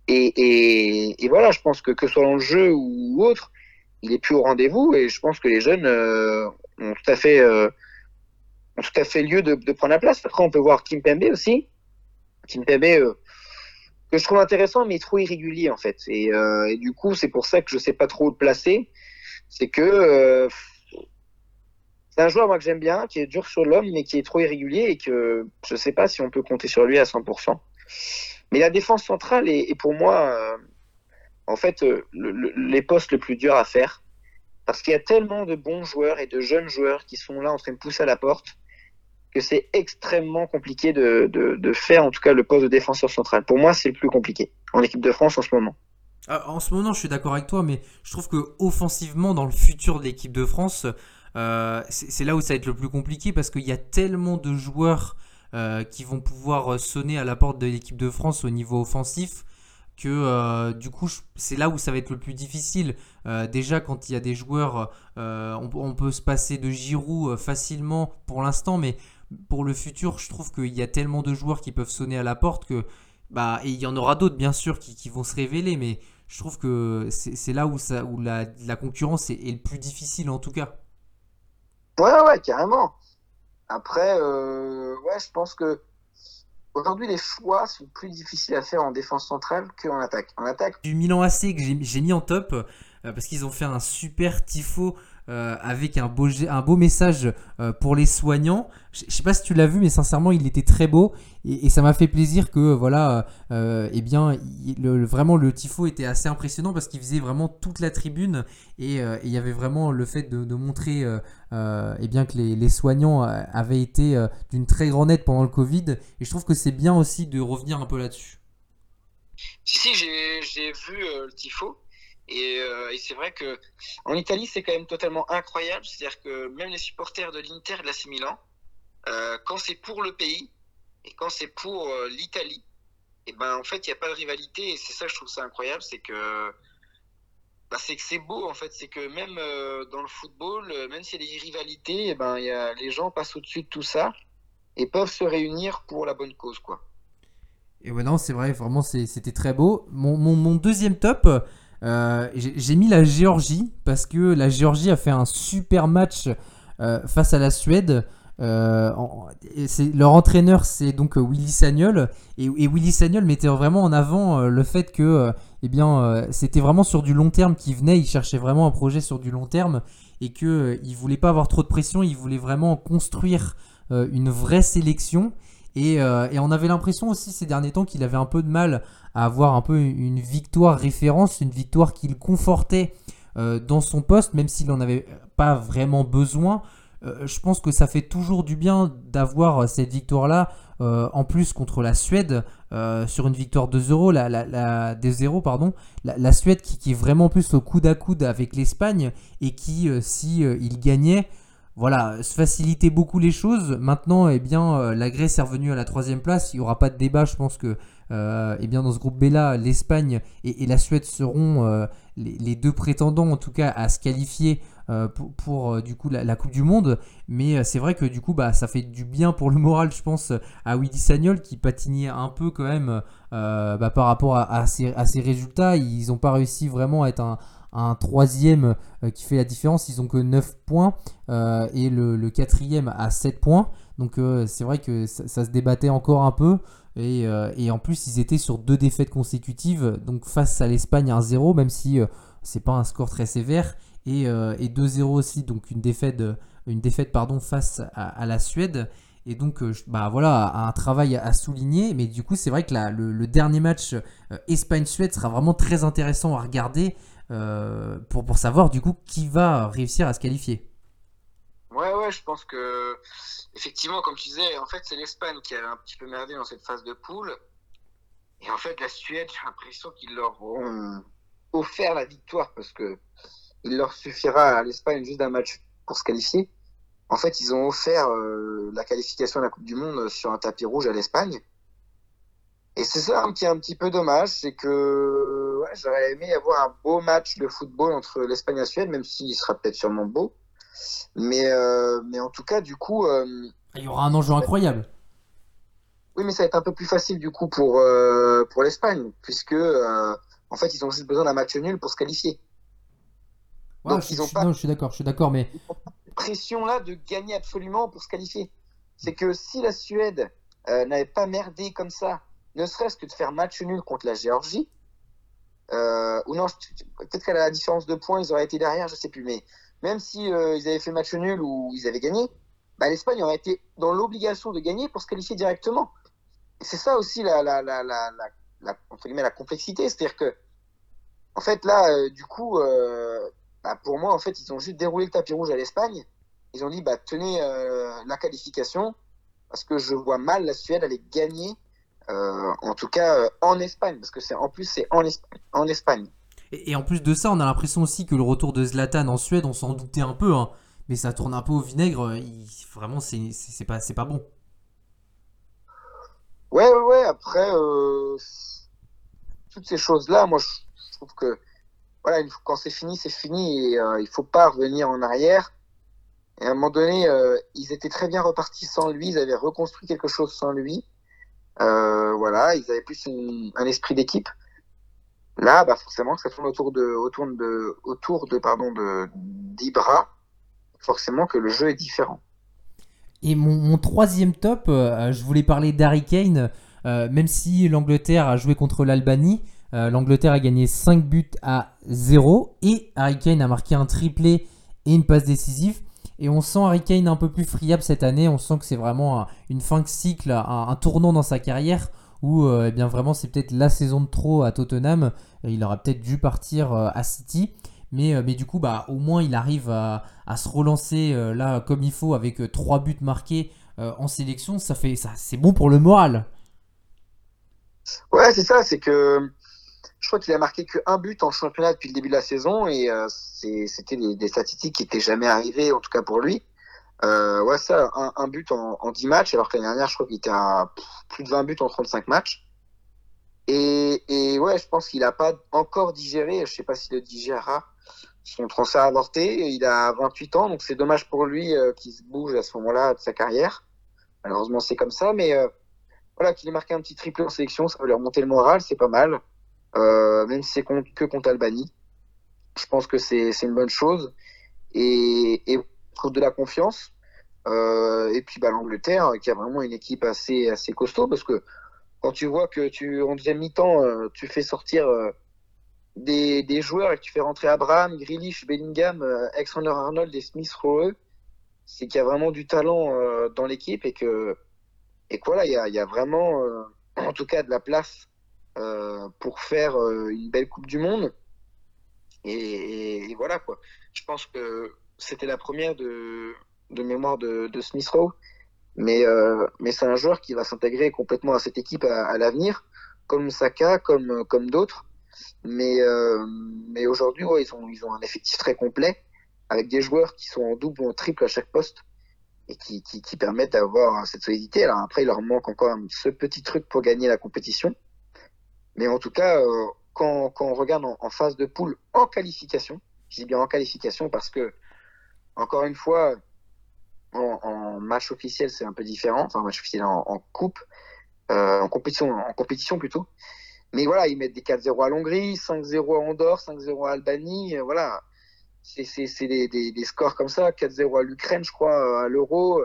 Speaker 2: Et, et, et, voilà, je pense que que soit dans le jeu ou autre, il est plus au rendez-vous. Et je pense que les jeunes ont tout à fait, ont tout à fait lieu de, de, prendre la place. Après, on peut voir Kim Pembe aussi. Kim Pembe, que je trouve intéressant, mais trop irrégulier en fait. Et, et du coup, c'est pour ça que je sais pas trop le placer c'est que euh, c'est un joueur moi que j'aime bien, qui est dur sur l'homme, mais qui est trop irrégulier et que je sais pas si on peut compter sur lui à 100%. Mais la défense centrale est, pour moi, euh, en fait, euh, les postes les plus durs à faire. Parce qu'il y a tellement de bons joueurs et de jeunes joueurs qui sont là en train de pousser à la porte que c'est extrêmement compliqué de, de, faire, en tout cas, le poste de défenseur central. Pour moi, c'est le plus compliqué en équipe de France en ce moment.
Speaker 1: Ah, en ce moment, je suis d'accord avec toi, mais je trouve que offensivement, dans le futur de l'équipe de France, euh, c'est là où ça va être le plus compliqué parce qu'il y a tellement de joueurs euh, qui vont pouvoir sonner à la porte de l'équipe de France au niveau offensif que euh, du coup c'est là où ça va être le plus difficile. Euh, déjà quand il y a des joueurs, euh, on, peut se passer de Giroud facilement pour l'instant, mais pour le futur, je trouve qu'il y a tellement de joueurs qui peuvent sonner à la porte que bah et il y en aura d'autres bien sûr qui, vont se révéler, mais je trouve que c'est là où la, concurrence est, est, le plus difficile en tout cas.
Speaker 2: Ouais ouais carrément. Après ouais je pense que Aujourd'hui, les choix sont plus difficiles à faire en défense centrale qu'en attaque. En attaque.
Speaker 1: Du Milan AC que j'ai mis en top euh, parce qu'ils ont fait un super tifo euh, avec un beau, un beau message euh, pour les soignants. Je sais pas si tu l'as vu, mais sincèrement, il était très beau et, ça m'a fait plaisir que voilà, euh, eh bien, vraiment le tifo était assez impressionnant parce qu'il faisait vraiment toute la tribune et il y avait vraiment le fait de, montrer eh bien que les, soignants avaient été d'une très grande aide pendant le Covid et je trouve que c'est bien aussi de revenir un peu là-dessus.
Speaker 2: Si, si, j'ai vu le tifo. Euh, et, c'est vrai que en Italie, c'est quand même totalement incroyable. C'est-à-dire que même les supporters de l'Inter de la Milan, euh, quand c'est pour le pays et quand c'est pour euh, l'Italie, et ben en fait, il n'y a pas de rivalité. Et c'est ça que je trouve ça incroyable, c'est que bah, c'est beau en fait. C'est que même dans le football, même s'il y a des rivalités, et ben y a, les gens passent au-dessus de tout ça et peuvent se réunir pour la bonne cause, quoi.
Speaker 1: Et ouais, non, c'est vrai, vraiment, c'était très beau. Mon deuxième top, euh, j'ai mis la Géorgie parce que la Géorgie a fait un super match euh, face à la Suède. Euh, leur entraîneur c'est donc Willy Sagnol. Et, Willy Sagnol mettait vraiment en avant le fait que eh bien c'était vraiment sur du long terme qu'il venait, il cherchait vraiment un projet sur du long terme et que il voulait pas avoir trop de pression, il voulait vraiment construire une vraie sélection. Et, et on avait l'impression aussi ces derniers temps qu'il avait un peu de mal avoir un peu une victoire référence, une victoire qu'il confortait euh, dans son poste, même s'il n'en avait pas vraiment besoin. Euh, je pense que ça fait toujours du bien d'avoir cette victoire-là, euh, en plus contre la Suède, sur une victoire de 0, la, la, des 0 pardon, la, Suède qui, est vraiment plus au coude à coude avec l'Espagne et qui, si il gagnait, voilà, se facilitait beaucoup les choses. Maintenant, eh bien, la Grèce est revenue à la troisième place. Il n'y aura pas de débat. Je pense que euh, et bien dans ce groupe B-là, l'Espagne et, la Suède seront euh, les, deux prétendants en tout cas à se qualifier euh, pour, du coup la, Coupe du Monde. Mais c'est vrai que du coup bah, ça fait du bien pour le moral je pense à Willy Sagnol qui patinait un peu quand même bah, par rapport à, ces, résultats. Ils n'ont pas réussi vraiment à être un, troisième qui fait la différence. Ils ont que 9 points et le, quatrième à 7 points. Donc c'est vrai que ça, se débattait encore un peu. Euh, et, en plus, ils étaient sur deux défaites consécutives, donc face à l'Espagne 1-0, même si euh, c'est pas un score très sévère, et, 2-0 euh, aussi, donc une défaite, une défaite pardon, face à, la Suède. Et donc, bah voilà, un travail à souligner. Mais du coup, c'est vrai que le, dernier match Espagne-Suède sera vraiment très intéressant à regarder pour, pour savoir du coup qui va réussir à se qualifier.
Speaker 2: Ouais, ouais, je pense que effectivement, comme tu disais, en fait, c'est l'Espagne qui a un petit peu merdé dans cette phase de poule. Et en fait, la Suède, j'ai l'impression qu'ils leur ont offert la victoire parce que il leur suffira à l'Espagne juste d'un match pour se qualifier. En fait, ils ont offert euh, la qualification à la Coupe du Monde sur un tapis rouge à l'Espagne. Et c'est ça qui est un petit peu dommage, c'est que j'aurais aimé avoir un beau match de football entre l'Espagne et la Suède, même s'il sera peut-être sûrement beau. Mais, euh, mais en tout cas, du coup. Euh,
Speaker 1: il y aura un enjeu incroyable.
Speaker 2: Oui, mais ça va être un peu plus facile du coup pour, euh, pour l'Espagne, puisque en fait, ils ont juste besoin d'un match nul pour se qualifier.
Speaker 1: Donc, je, ils ont pas... je suis d'accord, je suis d'accord, mais.
Speaker 2: pression là de gagner absolument pour se qualifier. C'est que si la Suède n'avait pas merdé comme ça, ne serait-ce que de faire match nul contre la Géorgie, ou non, peut-être qu'à la différence de points, ils auraient été derrière, je sais plus, mais même si euh, ils avaient fait match nul ou ils avaient gagné, bah, l'Espagne aurait été dans l'obligation de gagner pour se qualifier directement. c'est ça aussi la, complexité. C'est-à-dire que, en fait, là, euh, du coup, euh, bah, pour moi, en fait, ils ont juste déroulé le tapis rouge à l'Espagne. Ils ont dit, bah, tenez la qualification, parce que je vois mal la Suède aller gagner, en tout cas en Espagne, parce que c'est en plus c'est en, en Espagne.
Speaker 1: Et, en plus de ça, on a l'impression aussi que le retour de Zlatan en Suède, on s'en doutait un peu, hein, mais ça tourne un peu au vinaigre. vraiment, c'est pas, pas bon.
Speaker 2: Ouais, ouais, ouais. Après, euh, toutes ces choses-là, moi, je, trouve que voilà, quand c'est fini, c'est fini et il faut pas revenir en arrière. Et à un moment donné, ils étaient très bien repartis sans lui, ils avaient reconstruit quelque chose sans lui. Voilà, ils avaient plus un esprit d'équipe. Là, bah forcément, ça tourne autour de, autour de, autour de, pardon, de d'Ibra. Forcément que le jeu est différent.
Speaker 1: Et mon, troisième top, euh, je voulais parler d'Harry Kane. Euh, même si l'Angleterre a joué contre l'Albanie, euh, l'Angleterre a gagné 5 buts à 0 et Harry Kane a marqué un triplé et une passe décisive. Et on sent Harry Kane un peu plus friable cette année. On sent que c'est vraiment une fin de cycle, un tournant dans sa carrière où euh, eh bien vraiment c'est peut-être la saison de trop à Tottenham. Il aurait peut-être dû partir euh, à City. Mais, euh, mais, du coup, bah, au moins, il arrive à, se relancer là comme il faut avec trois buts marqués en sélection. Ça fait, ça, c'est bon pour le moral.
Speaker 2: Ouais, c'est ça. C'est que je crois qu'il a marqué qu'un but en championnat depuis le début de la saison et c'était des, statistiques qui n'étaient jamais arrivées, en tout cas pour lui. Euh, ouais, ça, un, but en, en, 10 matchs, alors que l'année dernière, je crois qu'il était à plus de 20 buts en 35 matchs. Et, ouais, je pense qu'il n'a pas encore digéré, je sais pas s'il le digérera, son transfert avorté. Il a 28 ans, donc c'est dommage pour lui euh, qu'il se bouge à ce moment-là de sa carrière. Malheureusement, c'est comme ça, mais euh, voilà, qu'il ait marqué un petit triplé en sélection, ça va lui remonter le moral, c'est pas mal. Euh, même si c'est que contre Albanie. Je pense que c'est une bonne chose. Et, et trouve de la confiance. Euh, et puis bah, l'Angleterre, qui a vraiment une équipe assez, assez costaud, parce que quand tu vois que tu en deuxième mi-temps, euh, tu fais sortir des, des, joueurs et que tu fais rentrer Abraham, Grealish, Bellingham, Alexander Arnold et Smith Rowe, c'est qu'il y a vraiment du talent dans l'équipe et que et quoi il y a, y a, vraiment, en tout cas, de la place pour faire une belle Coupe du Monde. Et, voilà quoi. Je pense que c'était la première de, mémoire de, Smith Rowe. Mais, euh, mais c'est un joueur qui va s'intégrer complètement à cette équipe à, l'avenir, comme Saka, comme, d'autres. Mais, euh, aujourd'hui, ils, ont, un effectif très complet, avec des joueurs qui sont en double ou en triple à chaque poste, et qui permettent d'avoir cette solidité. Alors après, il leur manque encore ce petit truc pour gagner la compétition. Mais en tout cas, euh, quand, quand on regarde en, en phase de poule en qualification, je dis bien en qualification parce que encore une fois, en, match officiel, c'est un peu différent. Enfin, match officiel en, coupe, euh, en compétition, en compétition plutôt. Mais voilà, ils mettent des 4-0 à Hongrie, 5-0 à Andorre, 5-0 à Albanie. Euh, voilà, c'est des, des, des, scores comme ça. 4-0 à l'Ukraine, je crois, à l'Euro.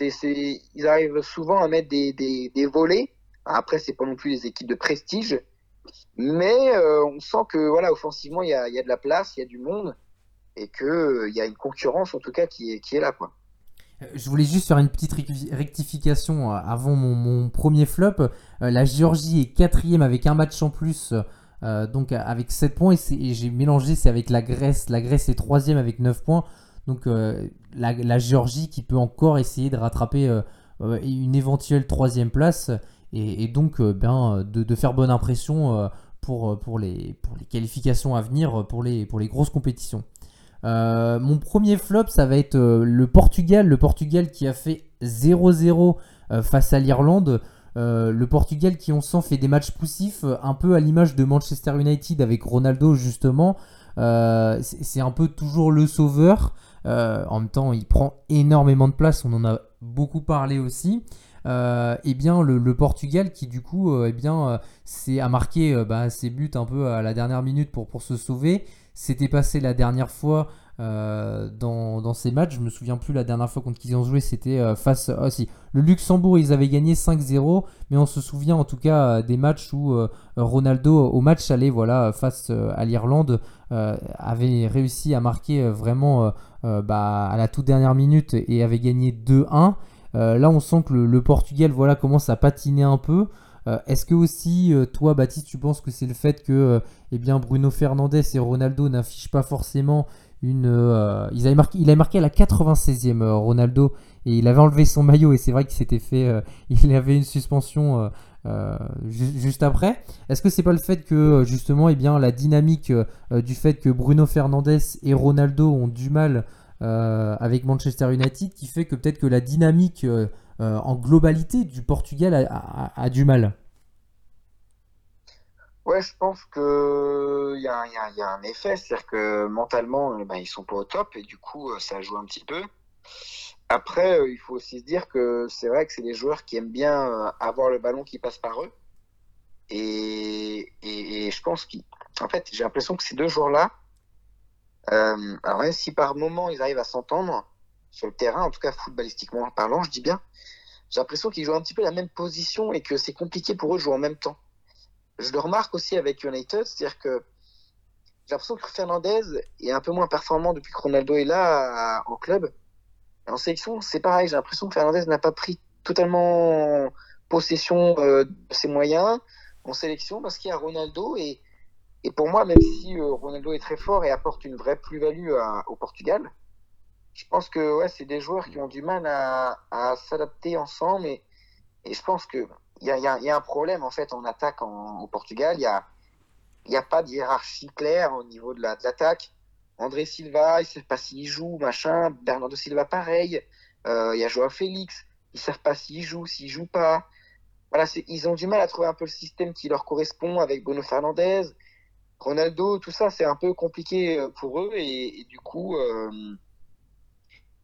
Speaker 2: Ils arrivent souvent à mettre des, des volets. Après, c'est pas non plus des équipes de prestige. Mais euh, on sent que voilà, offensivement, il y a, y a de la place, il y a du monde et qu'il euh, il y a une concurrence en tout cas qui est, qui est là. Quoi.
Speaker 1: Euh, je voulais juste faire une petite rectification avant mon, premier flop. La Géorgie est quatrième avec un match en plus, donc avec 7 points. Et, j'ai mélangé, c'est avec la Grèce. La Grèce est troisième avec 9 points. Donc la, Géorgie qui peut encore essayer de rattraper une éventuelle troisième place. Et, donc ben, de, de, faire bonne impression pour, pour, les, pour les qualifications à venir, pour les, pour les grosses compétitions. Euh, mon premier flop, ça va être euh, le Portugal. Le Portugal qui a fait 0-0 euh, face à l'Irlande. le Portugal qui, on sent, fait des matchs poussifs, un peu à l'image de Manchester United avec Ronaldo, justement. c'est un peu toujours le sauveur. en même temps, il prend énormément de place. On en a beaucoup parlé aussi. Et eh bien le, Portugal qui du coup eh bien c'est a marqué bah, ses buts un peu à la dernière minute pour, se sauver c'était passé la dernière fois euh, dans, ces matchs. Je me souviens plus la dernière fois contre qui ils ont joué, c'était euh, face. Ah, si, le Luxembourg, ils avaient gagné 5-0, mais on se souvient en tout cas euh, des matchs où Ronaldo, au match aller, voilà, face à l'Irlande, avait réussi à marquer vraiment bah, à la toute dernière minute et avait gagné 2-1. Là, on sent que le, Portugal, voilà, commence à patiner un peu. Euh, est-ce que aussi, euh, toi, Baptiste, tu penses que c'est le fait que euh, eh bien, Bruno Fernandez et Ronaldo n'affichent pas forcément une. marqué, il a marqué à la 96e, Ronaldo, et il avait enlevé son maillot, et c'est vrai qu'il s'était fait. il avait une suspension. juste après. Est-ce que c'est pas le fait que justement, eh bien, la dynamique du fait que Bruno Fernandez et Ronaldo ont du mal avec Manchester United qui fait que peut-être que la dynamique en globalité du Portugal a, du mal
Speaker 2: Ouais, je pense que il y, a, y, y a, un effet, c'est-à-dire que mentalement, ben, ils sont pas au top et du coup, ça joue un petit peu. Après, il faut aussi se dire que c'est vrai que c'est des joueurs qui aiment bien avoir le ballon qui passe par eux. Et, et, et je pense qu'en fait, j'ai l'impression que ces deux joueurs-là, euh, alors même si par moment ils arrivent à s'entendre sur le terrain, en tout cas footballistiquement parlant, je dis bien, j'ai l'impression qu'ils jouent un petit peu la même position et que c'est compliqué pour eux de jouer en même temps. Je le remarque aussi avec United, c'est-à-dire que j'ai l'impression que Fernandez est un peu moins performant depuis que Ronaldo est là au club. En sélection, c'est pareil, j'ai l'impression que Fernandez n'a pas pris totalement possession euh, de ses moyens en sélection parce qu'il y a Ronaldo et et pour moi, même si euh, Ronaldo est très fort et apporte une vraie plus-value au Portugal, je pense que ouais, c'est des joueurs qui ont du mal à, s'adapter ensemble. Et, je pense qu'il y a, y, a, un problème en fait en attaque au Portugal. Il n'y a, a pas de hiérarchie claire au niveau de l'attaque. La, André Silva, il ne sait pas s'il joue, machin. Bernardo Silva, pareil. Euh, il y a Joao Félix, ils ne savent pas s'il joue, s'il joue pas. Voilà, ils ont du mal à trouver un peu le système qui leur correspond avec Bruno Fernandez. Ronaldo, tout ça, c'est un peu compliqué euh, pour eux et, du coup, euh,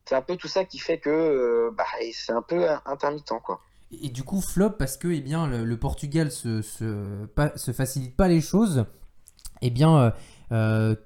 Speaker 2: c'est un peu tout ça qui fait que euh, bah, c'est un peu intermittent, quoi.
Speaker 1: Et du coup, flop parce que eh bien, le, Portugal se, se, se, facilite pas les choses. Eh bien,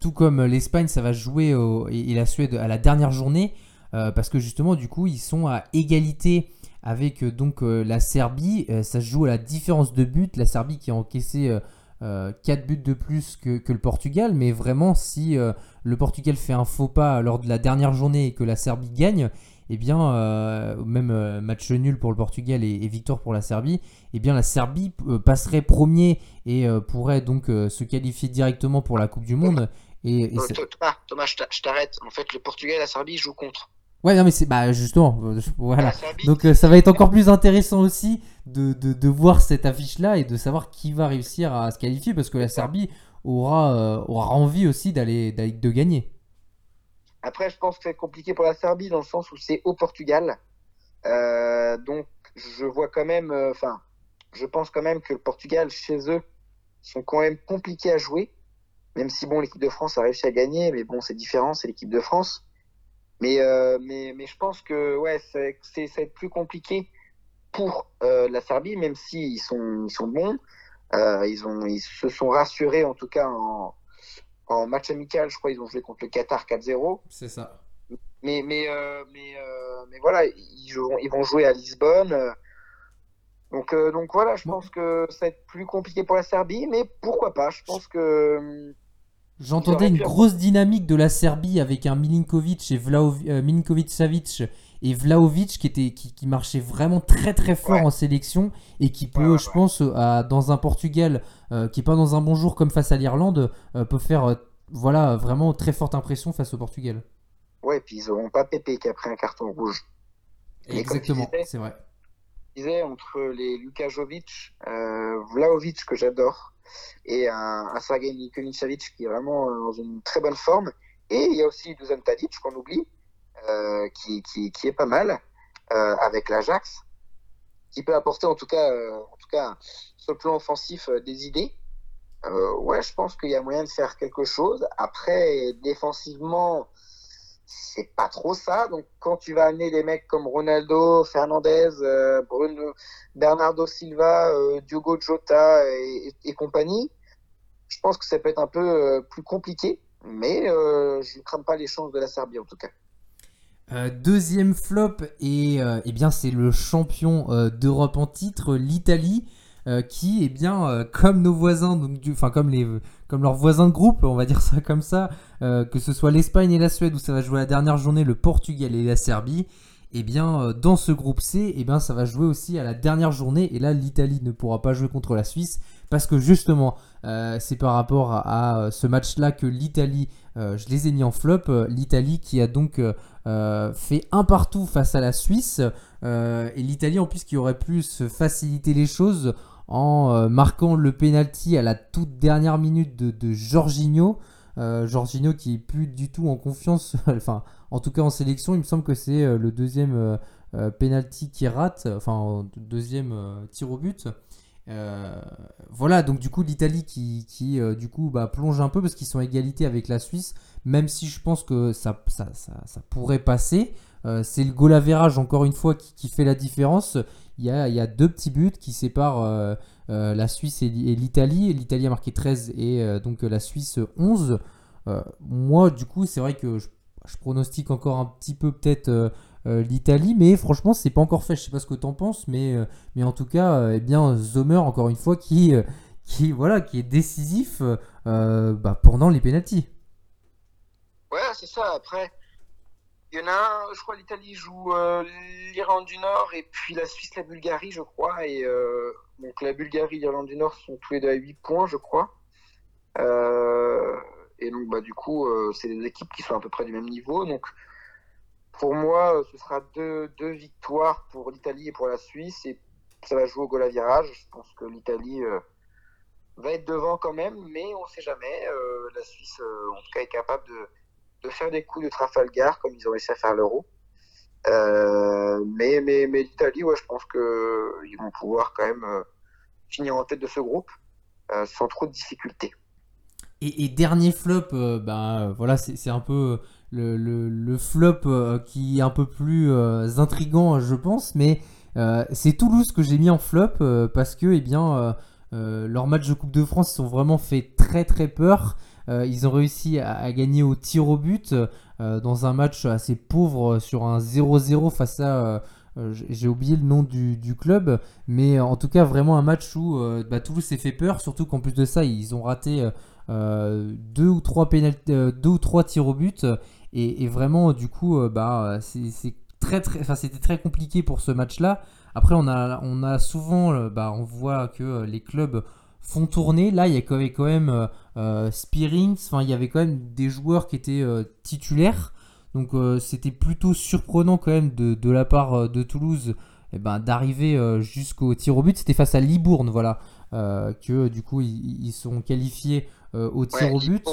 Speaker 1: tout comme l'Espagne, ça va jouer et, la Suède à la dernière journée, parce que justement, du coup, ils sont à égalité avec donc la Serbie. ça se joue à la différence de but. La Serbie qui a encaissé 4 euh, buts de plus que, le Portugal, mais vraiment si euh, le Portugal fait un faux pas lors de la dernière journée et que la Serbie gagne, eh bien, euh, même match nul pour le Portugal et, victoire pour la Serbie, eh bien la Serbie passerait premier et pourrait donc se qualifier directement pour la Coupe du Monde. Et,
Speaker 2: Thomas, Thomas, je t'arrête. En fait, le Portugal et la Serbie jouent contre.
Speaker 1: Ouais, non, mais c'est bah, justement, euh, voilà. Donc euh, ça va être encore plus intéressant aussi de, de, de voir cette affiche-là et de savoir qui va réussir à se qualifier parce que la Serbie aura, euh, aura envie aussi d'aller de gagner.
Speaker 2: Après, je pense que c'est compliqué pour la Serbie dans le sens où c'est au Portugal. donc, je vois quand même, enfin, je pense quand même que le Portugal, chez eux, sont quand même compliqués à jouer. Même si, bon, l'équipe de France a réussi à gagner, mais bon, c'est différent, c'est l'équipe de France. Mais, euh, mais, mais je pense que ouais, c'est, ça plus compliqué pour euh, la Serbie, même s'ils sont, ils sont bons. Euh, ils, ont, ils se sont rassurés, en tout cas en, en match amical, je crois ils ont joué contre le Qatar 4-0.
Speaker 1: C'est ça.
Speaker 2: Mais, mais, mais, mais voilà, ils, joueront, ils vont jouer à Lisbonne. Donc, donc voilà, je pense que ça va être plus compliqué pour la Serbie, mais pourquoi pas Je pense que
Speaker 1: J'entendais une grosse dynamique de la Serbie avec un Milinkovic et euh, Milinkovic Savic et Vlaovic qui était qui, qui marchait vraiment très très fort en sélection et qui peut, je pense, euh, dans un Portugal euh, qui est pas dans un bon jour comme face à l'Irlande, peut faire voilà vraiment très forte impression face au Portugal.
Speaker 2: Ouais, puis ils n'auront pas Pépé qui a pris un carton rouge.
Speaker 1: Exactement, c'est vrai.
Speaker 2: Je disais entre les Luka Jovic, Vlaovic que j'adore et un, un Sergei Nikolicevic qui est vraiment euh, dans une très bonne forme. Et il y a aussi Dusan Tadic qu'on oublie, euh, qui, qui, est pas mal euh, avec l'Ajax, qui peut apporter en tout cas, euh, en tout cas sur le plan offensif euh, des idées. ouais, je pense qu'il y a moyen de faire quelque chose. Après, défensivement, c'est pas trop ça. Donc, quand tu vas amener des mecs comme Ronaldo, Fernandez, euh, Bruno, Bernardo Silva, euh, Diogo Jota et, compagnie, je pense que ça peut être un peu euh, plus compliqué. Mais je ne crame pas les chances de la Serbie en tout cas.
Speaker 1: Deuxième flop, et eh bien c'est le champion d'Europe en titre, l'Italie. Euh, qui, est bien, euh, comme nos voisins, donc comme leurs voisins de groupe, on va dire ça comme ça, euh, que ce soit l'Espagne et la Suède où ça va jouer la dernière journée, le Portugal et la Serbie, eh bien dans ce groupe C, eh ça va jouer aussi à la dernière journée, et là l'Italie ne pourra pas jouer contre la Suisse parce que justement c'est par rapport à, ce match-là que l'Italie, je les ai mis en flop, l'Italie qui a donc fait un partout face à la Suisse. et l'Italie en plus qui aurait pu se faciliter les choses en euh, marquant le penalty à la toute dernière minute de, de Jorginho. Euh, qui est plus du tout en confiance, enfin en tout cas en sélection, il me semble que c'est euh, le deuxième penalty qui rate, enfin deuxième tir au but. Voilà, donc du coup l'Italie qui, qui du coup bah, plonge un peu parce qu'ils sont à égalité avec la Suisse, même si je pense que ça, ça, ça, pourrait passer. c'est le goal encore une fois qui, fait la différence. Il y, a, il y, a, deux petits buts qui séparent la Suisse et, l'Italie. L'Italie a marqué 13 et donc la Suisse 11. moi du coup c'est vrai que je, je, pronostique encore un petit peu peut-être euh, l'Italie, mais franchement, c'est pas encore fait. Je sais pas ce que tu en penses, mais, euh, mais en tout cas, euh, eh bien, Zomer, encore une fois, qui, qui, voilà, qui est décisif bah, pendant les pénalties.
Speaker 2: Ouais, c'est ça. Après, il y en a un, je crois, l'Italie joue l'Irlande du Nord et puis la Suisse, la Bulgarie, je crois. Et donc la Bulgarie et l'Irlande du Nord sont tous les deux à 8 points, je crois. et donc, bah, du coup, c'est des équipes qui sont à peu près du même niveau. Donc, pour moi, euh, ce sera deux, deux victoires pour l'Italie et pour la Suisse. Et ça va jouer au goal à virage. Je pense que l'Italie euh, va être devant quand même, mais on ne sait jamais. Euh, la Suisse, en tout cas, est capable de, de, faire des coups de Trafalgar comme ils ont réussi à faire l'Euro. mais mais, mais l'Italie, ouais, je pense qu'ils vont pouvoir quand même finir en tête de ce groupe sans trop de difficultés.
Speaker 1: Et, dernier flop, ben voilà, c'est un peu le, flop euh, qui est un peu plus euh, intrigant, je pense, mais euh, c'est Toulouse que j'ai mis en flop parce que, eh bien, leurs matchs de Coupe de France sont vraiment fait très très peur. ils ont réussi à, gagner au tir au but dans un match assez pauvre sur un 0-0 face à j'ai oublié le nom du, club, mais en tout cas vraiment un match où bah, Toulouse s'est fait peur, surtout qu'en plus de ça ils ont raté ou trois deux ou trois tirs au but et, vraiment, du coup, euh, bah, c'est très, très, enfin, c'était très compliqué pour ce match-là. Après, on a, on a souvent, euh, bah, on voit que euh, les clubs font tourner. Là, il y avait quand même euh, Spearings, enfin, il y avait quand même des joueurs qui étaient titulaires. Donc, c'était plutôt surprenant quand même de, de la part de Toulouse eh ben, d'arriver jusqu'au tir au but. C'était face à Libourne, voilà, que du coup, ils, sont qualifiés au tir au but.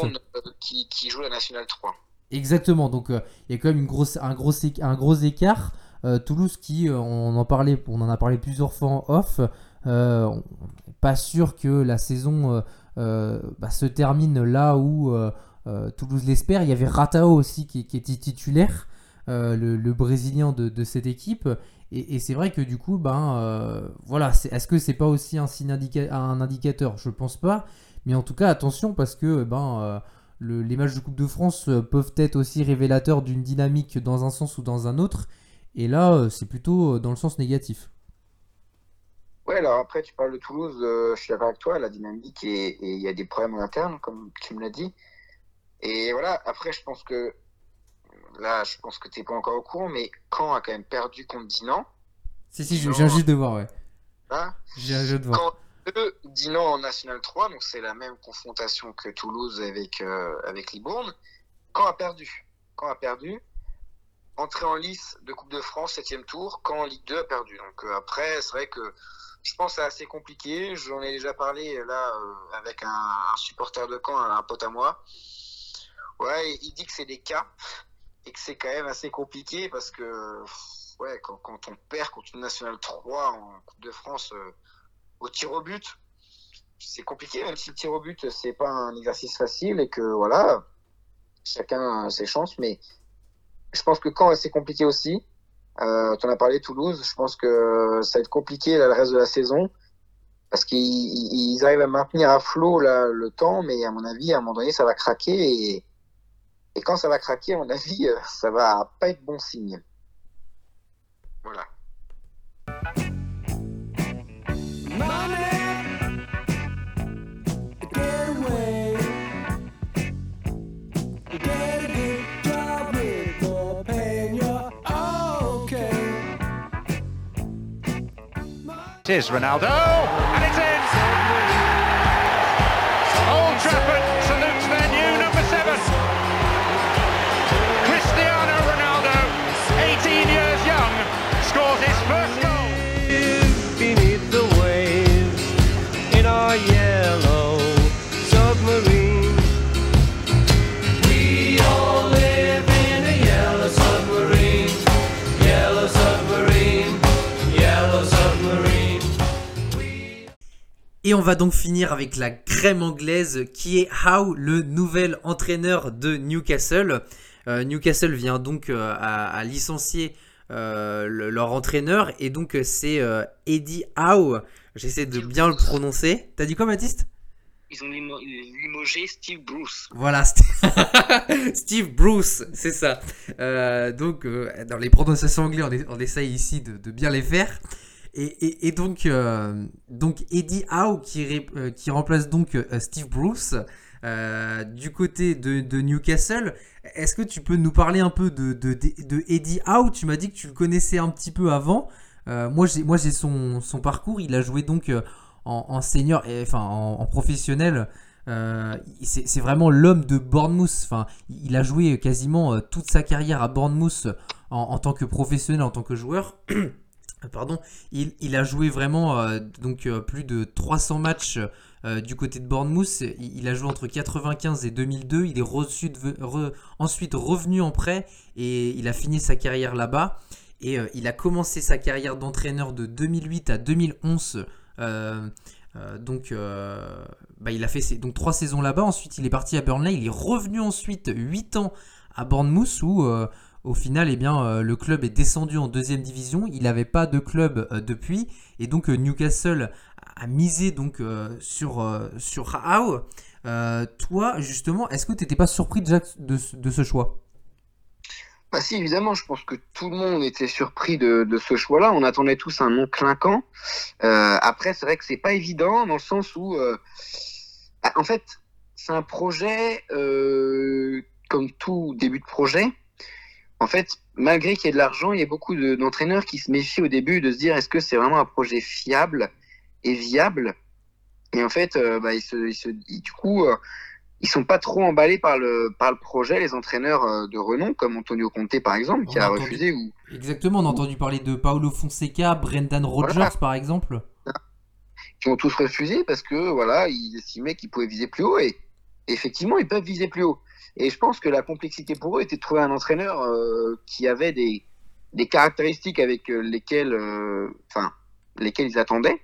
Speaker 2: Qui, qui joue la Nationale 3.
Speaker 1: Exactement, donc euh, il y a quand même un, gros, un gros écart. Euh, Toulouse qui, euh, on, en parlait, on en a parlé plusieurs fois en off, pas sûr que la saison bah, se termine là où Toulouse l'espère. Il y avait Ratao aussi qui, était titulaire, le, Brésilien de, cette équipe. Et, c'est vrai que du coup, ben, voilà, est-ce que c'est pas aussi un, signe un indicateur? Je pense pas. Mais en tout cas, attention parce que ben, les matchs de Coupe de France euh, peuvent être aussi révélateurs d'une dynamique dans un sens ou dans un autre. Et là, euh, c'est plutôt euh, dans le sens négatif.
Speaker 2: Ouais, alors après, tu parles de Toulouse, je suis d'accord avec toi, la dynamique et il y a des problèmes en interne, comme tu me l'as dit. Et voilà, après, je pense que là, je pense que tu n'es pas encore au courant, mais Caen a quand même perdu contre Dinan.
Speaker 1: Si, si, j'ai juste de voir, ouais.
Speaker 2: Hein
Speaker 1: j'ai un jeu de voir.
Speaker 2: Dinan en National 3, donc c'est la même confrontation que Toulouse avec, euh, avec Libourne. Quand a perdu Quand a perdu Entrée en lice de Coupe de France, 7 tour, quand Ligue 2 a perdu. Donc euh, après, c'est vrai que je pense que c'est assez compliqué. J'en ai déjà parlé là euh, avec un, supporter de Caen, un, pote à moi. Ouais, il dit que c'est des cas et que c'est quand même assez compliqué parce que ouais, quand, quand on perd contre une National 3 en Coupe de France au tir au but, c'est compliqué, même si le tir au but, c'est pas un exercice facile et que voilà, chacun a ses chances, mais je pense que quand c'est compliqué aussi, euh, tu en as parlé Toulouse, je pense que ça va être compliqué le reste de la saison parce qu'ils arrivent à maintenir à flot le temps, mais à mon avis, à un moment donné, ça va craquer et, et quand ça va craquer, à mon avis, ça va pas être bon signe. Voilà.
Speaker 4: Is Ronaldo,
Speaker 1: Et on va donc finir avec la crème anglaise qui est Howe, le nouvel entraîneur de Newcastle. Euh, Newcastle vient donc euh, à, à licencier euh, le- leur entraîneur et donc c'est Eddie Howe. J'essaie de bien le prononcer. T'as dit quoi Baptiste?
Speaker 2: Ils ont limo- limogé Steve Bruce.
Speaker 1: Voilà, St- Steve Bruce, c'est ça. Euh, donc, euh, dans les prononciations anglaises, on, on essaye ici de, de bien les faire. Et, donc, euh, donc, Eddie Howe qui, euh, remplace donc euh, Steve Bruce du côté de, Newcastle. Est-ce que tu peux nous parler un peu de, de, Eddie Howe? Tu m'as dit que tu le connaissais un petit peu avant. Moi, j'ai son, son parcours. Il a joué donc en, en senior, et, enfin en, professionnel. C'est c'est vraiment l'homme de Bournemouth. Enfin, il a joué quasiment toute sa carrière à Bournemouth en, en tant que professionnel, en tant que joueur. Pardon, il, a joué vraiment euh, donc euh, plus de 300 matchs euh, du côté de Bournemouth. Il, a joué entre 95 et 2002. Il est reçu ensuite revenu en prêt et il a fini sa carrière là-bas. Et il a commencé sa carrière d'entraîneur de 2008 à 2011. euh, euh, donc, bah, il a fait ses, donc trois saisons là-bas. Ensuite, il est parti à Burnley. Il est revenu ensuite 8 ans à Bournemouth où, au final, eh bien, euh, le club est descendu en deuxième division. Il n'avait pas de club euh, depuis. Et donc, euh, Newcastle a misé donc, sur, sur toi, justement, est-ce que tu n'étais pas surpris de, ce- choix?
Speaker 2: Bah si, évidemment, je pense que tout le monde était surpris de, ce choix-là. On attendait tous un nom clinquant. Après, c'est vrai que c'est pas évident dans le sens où, bah, en fait, c'est un projet comme tout début de projet. En fait, malgré qu'il y ait de l'argent, il y a beaucoup de- d'entraîneurs qui se méfient au début de se dire est-ce que c'est vraiment un projet fiable et viable? Et en fait, euh, bah, ils se, ils se- ils- du coup, euh, ils sont pas trop emballés par le par le projet. Les entraîneurs euh, de renom, comme Antonio Conte par exemple, qui
Speaker 1: a
Speaker 2: a
Speaker 1: entendu.
Speaker 2: refusé ou
Speaker 1: Exactement, on a entendu parler de Paolo Fonseca, Brendan Rodgers
Speaker 2: Voilà.
Speaker 1: par exemple.
Speaker 2: qui ont tous refusé parce que voilà, ils estimaient qu'ils pouvaient viser plus haut et effectivement, ils peuvent viser plus haut. Et je pense que la complexité pour eux était de trouver un entraîneur euh, qui avait des des caractéristiques avec euh, lesquelles euh, lesquelles ils attendaient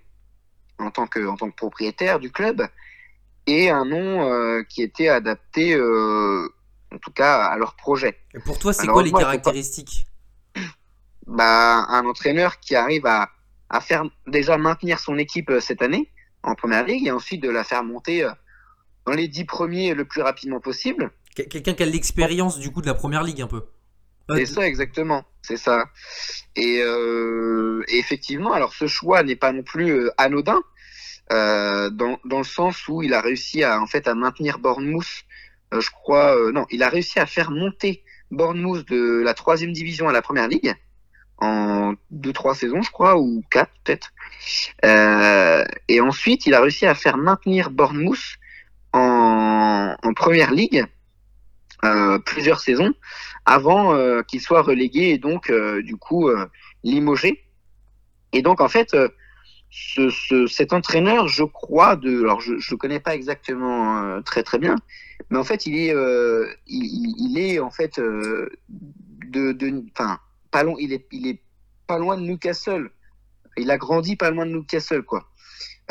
Speaker 2: en tant que en tant que propriétaire du club et un nom euh, qui était adapté en tout cas à leur projet.
Speaker 1: Et pour toi, c'est quoi les
Speaker 2: moi, faut pas-
Speaker 1: caractéristiques
Speaker 2: bah, un entraîneur qui arrive à, à faire déjà maintenir son équipe cette année en première ligue et ensuite de la faire monter dans les dix premiers le plus rapidement possible.
Speaker 1: Quel- Quelqu'un qui a l'expérience du coup de la première ligue un peu.
Speaker 2: C'est ça exactement, c'est ça. Et, euh, et effectivement, alors ce choix n'est pas non plus euh, anodin euh, dans, dans le sens où il a réussi à en fait à maintenir Bournemouth. euh, je crois, non, il a réussi à faire monter Bournemouth de la troisième division à la première ligue en deux trois saisons, je crois, ou quatre peut-être. Et ensuite, il a réussi à faire maintenir Bournemouth en, première ligue euh, plusieurs saisons avant euh, qu'il soit relégué et donc euh, du coup limogé. Et donc en fait, ce, ce- cet entraîneur, je crois, de, alors je le connais pas exactement très très bien, mais en fait il est il, est en fait euh, de de pas loin il est il est pas loin de Newcastle. Il a grandi pas loin de Newcastle quoi.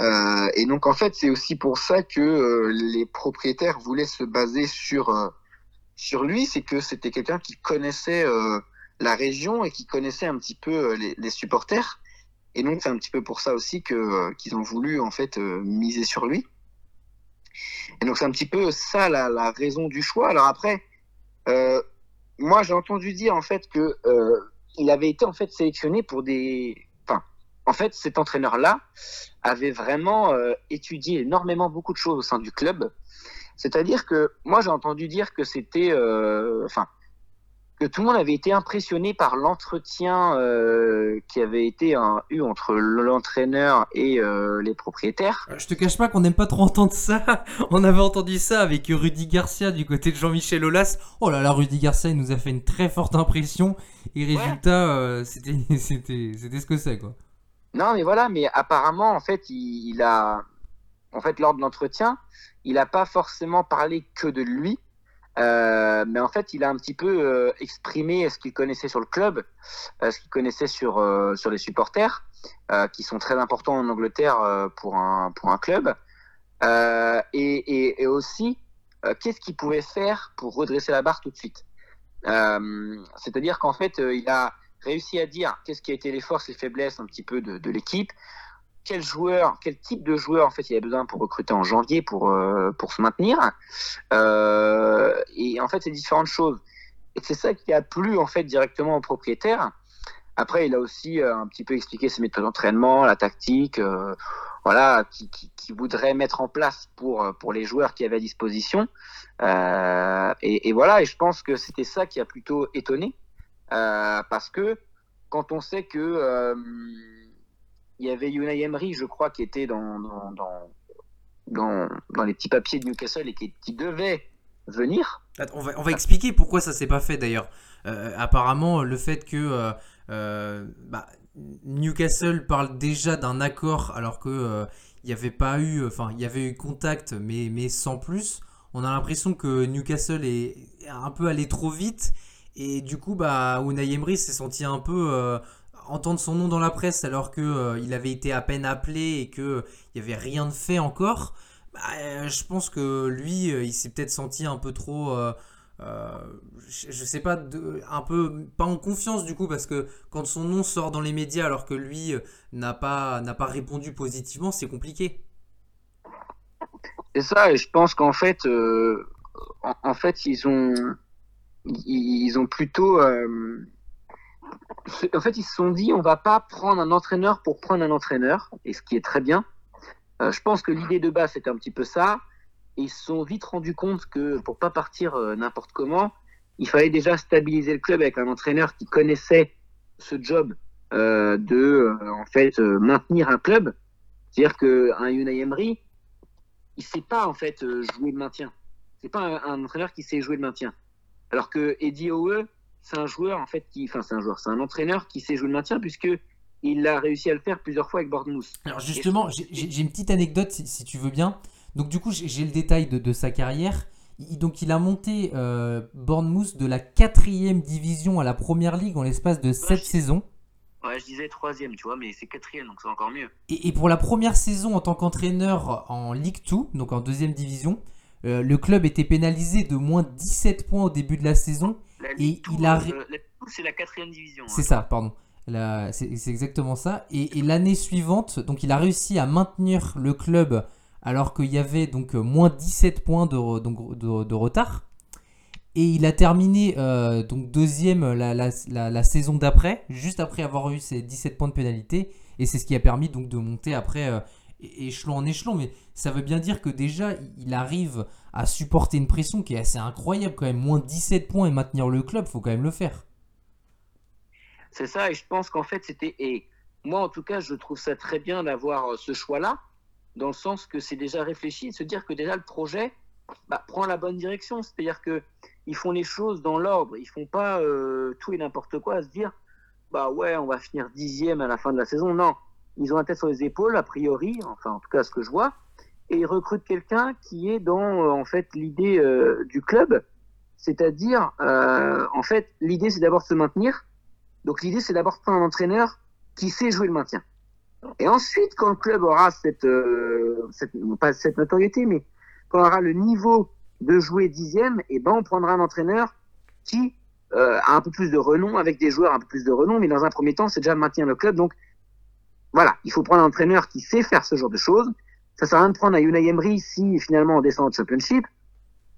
Speaker 2: Euh, et donc en fait c'est aussi pour ça que euh, les propriétaires voulaient se baser sur euh, sur lui, c'est que c'était quelqu'un qui connaissait la région et qui connaissait un petit peu les, supporters. Et donc c'est un petit peu pour ça aussi que qu'ils ont voulu en fait miser sur lui. Et donc c'est un petit peu ça la, la raison du choix. Alors après, moi j'ai entendu dire en fait que il avait été en fait sélectionné pour des, en fait cet entraîneur là avait vraiment euh, étudié énormément beaucoup de choses au sein du club. C'est-à-dire que moi j'ai entendu dire que c'était, euh, enfin, que tout le monde avait été impressionné par l'entretien euh, qui avait été hein, eu entre l'entraîneur et les propriétaires.
Speaker 1: Je te cache pas qu'on n'aime pas trop entendre ça. On avait entendu ça avec Rudy Garcia du côté de Jean-Michel Aulas. Oh là là, Rudy Garcia, il nous a fait une très forte impression. Et résultat, c'était, c'était, c'était ce que c'est quoi.
Speaker 2: Non, mais voilà, mais apparemment, en fait, il, a, en fait, lors de l'entretien, il n'a pas forcément parlé que de lui, euh, mais en fait, il a un petit peu euh, exprimé ce qu'il connaissait sur le club, euh, ce qu'il connaissait sur euh, sur les supporters, euh, qui sont très importants en Angleterre euh, pour, un, pour un club. Et, et, et, aussi, qu'est-ce qu'il pouvait faire pour redresser la barre tout de suite? C'est-à-dire qu'en fait, il a réussi à dire qu'est-ce qui a été les forces, les faiblesses un petit peu de, l'équipe, quel joueur, quel type de joueur en fait il avait besoin pour recruter en janvier pour euh, pour se maintenir. Euh, et en fait, c'est différentes choses. Et c'est ça qui a plu en fait directement au propriétaire. Après, il a aussi euh, un petit peu expliqué ses méthodes d'entraînement, la tactique, voilà, qui, voudrait mettre en place pour pour les joueurs qui avaient à disposition. Et, et, voilà, et je pense que c'était ça qui a plutôt étonné, parce que quand on sait que il y avait Unai Emery, je crois, qui était dans, dans, dans, les petits papiers de Newcastle et qui, devait venir.
Speaker 3: On va, on va expliquer pourquoi ça s'est pas fait d'ailleurs. Euh, apparemment, le fait que euh, euh, bah, Newcastle parle déjà d'un accord alors que il n'y avait pas eu, enfin, il y avait eu contact, mais, mais sans plus. On a l'impression que Newcastle est un peu allé trop vite et du coup, bah, Unai Emery s'est senti un peu entendre son nom dans la presse alors que euh, avait été à peine appelé et que il y avait rien de fait encore, bah, euh, je pense que lui, euh, il s'est peut-être senti un peu trop, euh, je, je, sais pas, un peu pas en confiance du coup parce que quand son nom sort dans les médias alors que lui n'a pas n'a pas répondu positivement, c'est compliqué.
Speaker 2: C'est ça, et je pense qu'en fait, en, fait, ils ont ils ont plutôt en fait, ils se sont dit, on va pas prendre un entraîneur pour prendre un entraîneur, et ce qui est très bien. Euh, je pense que l'idée de base, c'était un petit peu ça. Et ils se sont vite rendus compte que pour pas partir euh, n'importe comment, il fallait déjà stabiliser le club avec un entraîneur qui connaissait ce job euh, de, euh, en fait, euh, maintenir un club. C'est-à-dire qu'un Unai Emery, il sait pas, en fait, jouer le maintien. C'est pas un, un, entraîneur qui sait jouer le maintien. Alors que Eddie Howe, c'est un joueur en fait qui, enfin c'est un joueur, c'est un entraîneur qui sait jouer le maintien puisque il a réussi à le faire plusieurs fois avec Bournemouth.
Speaker 1: Alors justement, j'ai une petite anecdote si, si, tu veux bien. Donc du coup, j'ai le détail de, de, sa carrière. Il, donc il a monté euh, Bournemouth de la quatrième division à la première ligue en l'espace de sept saisons.
Speaker 2: Ouais, je disais troisième, tu vois, mais c'est quatrième, donc c'est encore mieux.
Speaker 1: Et, et, pour la première saison en tant qu'entraîneur en Ligue 2, donc en deuxième division, euh, le club était pénalisé de moins 17 points au début de la saison et il a.
Speaker 2: Euh, c'est la quatrième division.
Speaker 1: C'est hein. ça, pardon. C'est exactement ça. Et, et l'année suivante, donc il a réussi à maintenir le club alors qu'il y avait donc moins 17 points de, donc, de, de retard. Et il a terminé euh, donc deuxième la, la, la, la saison d'après, juste après avoir eu ses 17 points de pénalité. Et c'est ce qui a permis donc de monter après euh, échelon en échelon. Mais ça veut bien dire que déjà, il arrive à supporter une pression qui est assez incroyable quand même. Moins 17 points et maintenir le club, faut quand même le faire.
Speaker 2: C'est ça, et je pense qu'en fait, c'était. Moi, en tout cas, je trouve ça très bien d'avoir ce choix-là, dans le sens que c'est déjà réfléchi, de se dire que déjà le projet bah, prend la bonne direction. C'est-à-dire que ils font les choses dans l'ordre, ils font pas euh, tout et n'importe quoi à se dire bah ouais, on va finir dixième à la fin de la saison. Non, ils ont la tête sur les épaules, a priori, enfin en tout cas ce que je vois, et ils recrutent quelqu'un qui est dans euh, en fait l'idée euh, du club, c'est-à-dire euh, en fait l'idée c'est d'abord se maintenir, donc l'idée c'est d'abord prendre un entraîneur qui sait jouer le maintien. Et ensuite, quand le club aura cette, euh, cette pas cette notoriété, mais quand on aura le niveau de jouer dixième, et eh ben on prendra un entraîneur qui euh, a un peu plus de renom, avec des joueurs un peu plus de renom, mais dans un premier temps, c'est déjà maintenir le club. Donc voilà, il faut prendre un entraîneur qui sait faire ce genre de choses. Ça sert à rien de prendre un Unai Emery si finalement on descend au championship,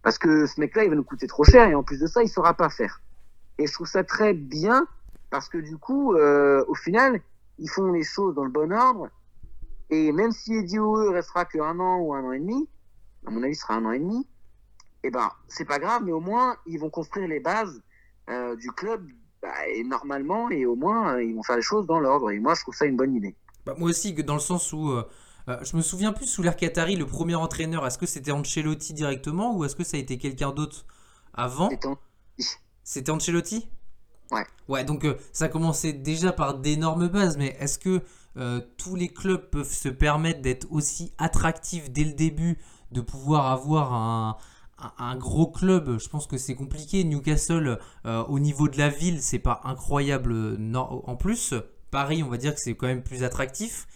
Speaker 2: parce que ce mec-là, il va nous coûter trop cher, et en plus de ça, il saura pas faire. Et je trouve ça très bien, parce que du coup, euh, au final, ils font les choses dans le bon ordre, et même si Eddie Howe restera que un an ou un an et demi, à mon avis, ce sera un an et demi, eh ben, c'est pas grave, mais au moins, ils vont construire les bases euh, du club, bah, et normalement, et au moins, euh, ils vont faire les choses dans l'ordre, et moi, je trouve ça une bonne idée.
Speaker 3: Bah, moi aussi, dans le sens où euh, euh, je me souviens plus sous l'ère Qatari, le premier entraîneur, est-ce que c'était Ancelotti directement ou est-ce que ça a été quelqu'un d'autre avant? C'était Ancelotti?
Speaker 2: Ouais.
Speaker 3: Ouais, donc euh, ça commençait déjà par d'énormes bases, mais est-ce que euh, tous les clubs peuvent se permettre d'être aussi attractifs dès le début, de pouvoir avoir un, un, un gros club? Je pense que c'est compliqué. Newcastle, euh, au niveau de la ville, c'est pas incroyable non, en plus.
Speaker 1: Paris, on va dire que c'est quand même plus attractif.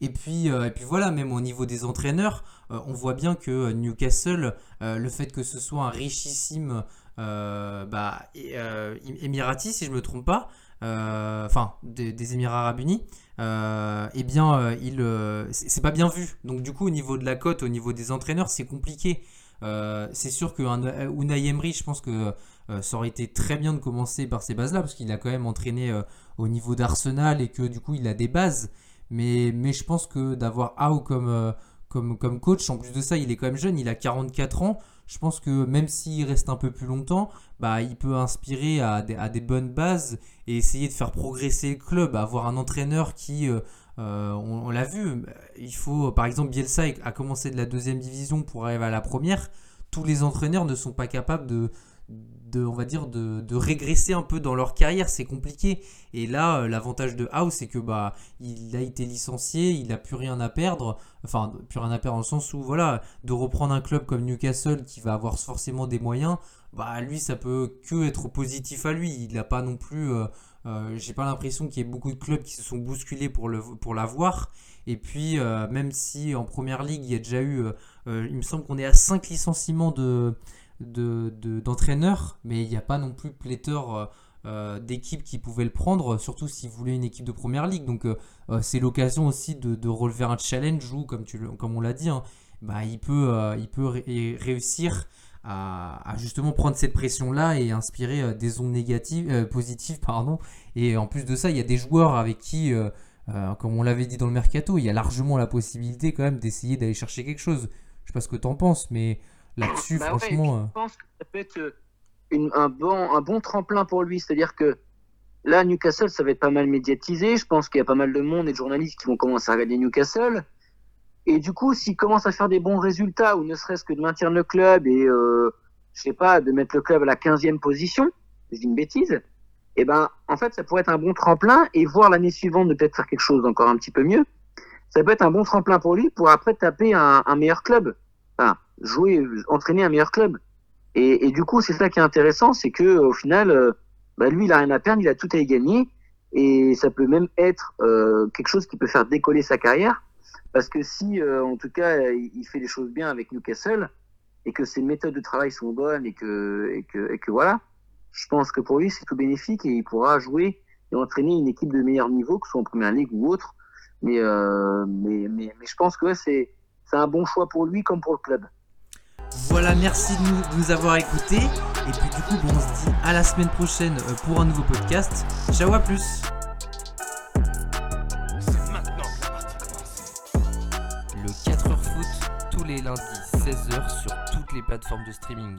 Speaker 1: Et puis, euh, voilà, même au niveau des entraîneurs, euh, on voit bien que Newcastle, euh, le fait que ce soit un richissime bah, Émirati, si je me trompe pas, enfin des, Émirats Arabes Unis, eh bien, il, c'est pas bien vu. Donc du coup, au niveau de la cote, au niveau des entraîneurs, c'est compliqué. C'est sûr qu'un Unai Emery, je pense que ça aurait été très bien de commencer par ces bases-là, parce qu'il a quand même entraîné euh, au niveau d'Arsenal et que du coup, il a des bases. Mais, mais je pense que d'avoir Howe comme, euh, comme, comme coach, en plus de ça, il est quand même jeune, il a 44 ans. Je pense que même s'il reste un peu plus longtemps, bah, il peut inspirer à des, à des bonnes bases et essayer de faire progresser le club, avoir un entraîneur qui, euh, euh, on, on l'a vu, il faut, par exemple, Bielsa a commencé de la deuxième division pour arriver à la première. Tous les entraîneurs ne sont pas capables de, de on va dire, de, régresser un peu dans leur carrière, c'est compliqué. Et là, euh, l'avantage de House, c'est que bah, il a été licencié, il a plus rien à perdre. Enfin, plus rien à perdre dans le sens où, voilà, de reprendre un club comme Newcastle qui va avoir forcément des moyens, bah lui, ça peut que être positif à lui. Il n'a pas non plus. euh, euh, J'ai pas l'impression qu'il y ait beaucoup de clubs qui se sont bousculés pour l'avoir. Et puis, même si en première ligue, il y a déjà eu. il me semble qu'on est à 5 licenciements de de- de- d'entraîneurs, mais il n'y a pas non plus pléthore euh, euh, d'équipes qui pouvaient le prendre, surtout s'ils voulaient une équipe de première ligue. Donc euh, c'est l'occasion aussi de, de relever un challenge où, comme, tu, comme on l'a dit, hein, bah, il peut, il peut ré- réussir à, justement prendre cette pression-là et inspirer des ondes négatives, positives. Pardon. Et en plus de ça, il y a des joueurs avec qui, comme on l'avait dit dans le mercato, il y a largement la possibilité quand même d'essayer d'aller chercher quelque chose. Je sais pas ce que tu en penses, mais là-dessus,
Speaker 2: Bah
Speaker 1: franchement... euh,
Speaker 2: Je pense que ça peut être euh, une- un, bon, un bon tremplin pour lui. C'est-à-dire que là, Newcastle, ça va être pas mal médiatisé. Je pense qu'il y a pas mal de monde et de journalistes qui vont commencer à regarder Newcastle. Et du coup, s'il commence à faire des bons résultats, ou ne serait-ce que de maintenir le club et, euh, je sais pas, de mettre le club à la 15e position, je dis une bêtise, et ben, en fait, ça pourrait être un bon tremplin et voir l'année suivante de peut-être faire quelque chose d'encore un petit peu mieux. Ça peut être un bon tremplin pour lui pour après taper un, un meilleur club. Jouer, entraîner un meilleur club. Et, du coup, c'est ça qui est intéressant, c'est que au final, euh, bah, lui, il a rien à perdre, il a tout à y gagner, et ça peut même être euh, quelque chose qui peut faire décoller sa carrière, parce que si, euh, en tout cas, il fait les choses bien avec Newcastle et que ses méthodes de travail sont bonnes et que et que, voilà, je pense que pour lui, c'est tout bénéfique et il pourra jouer et entraîner une équipe de meilleur niveau, que ce soit en première ligue ou autre. Mais mais, mais je pense que c'est c'est un bon choix pour lui comme pour le club.
Speaker 1: Voilà, merci de nous, de nous avoir écoutés. Et puis du coup, bon, on se dit à la semaine prochaine euh, pour un nouveau podcast. Ciao, à plus.
Speaker 5: Le 4h foot tous les lundis 16h sur toutes les plateformes de streaming.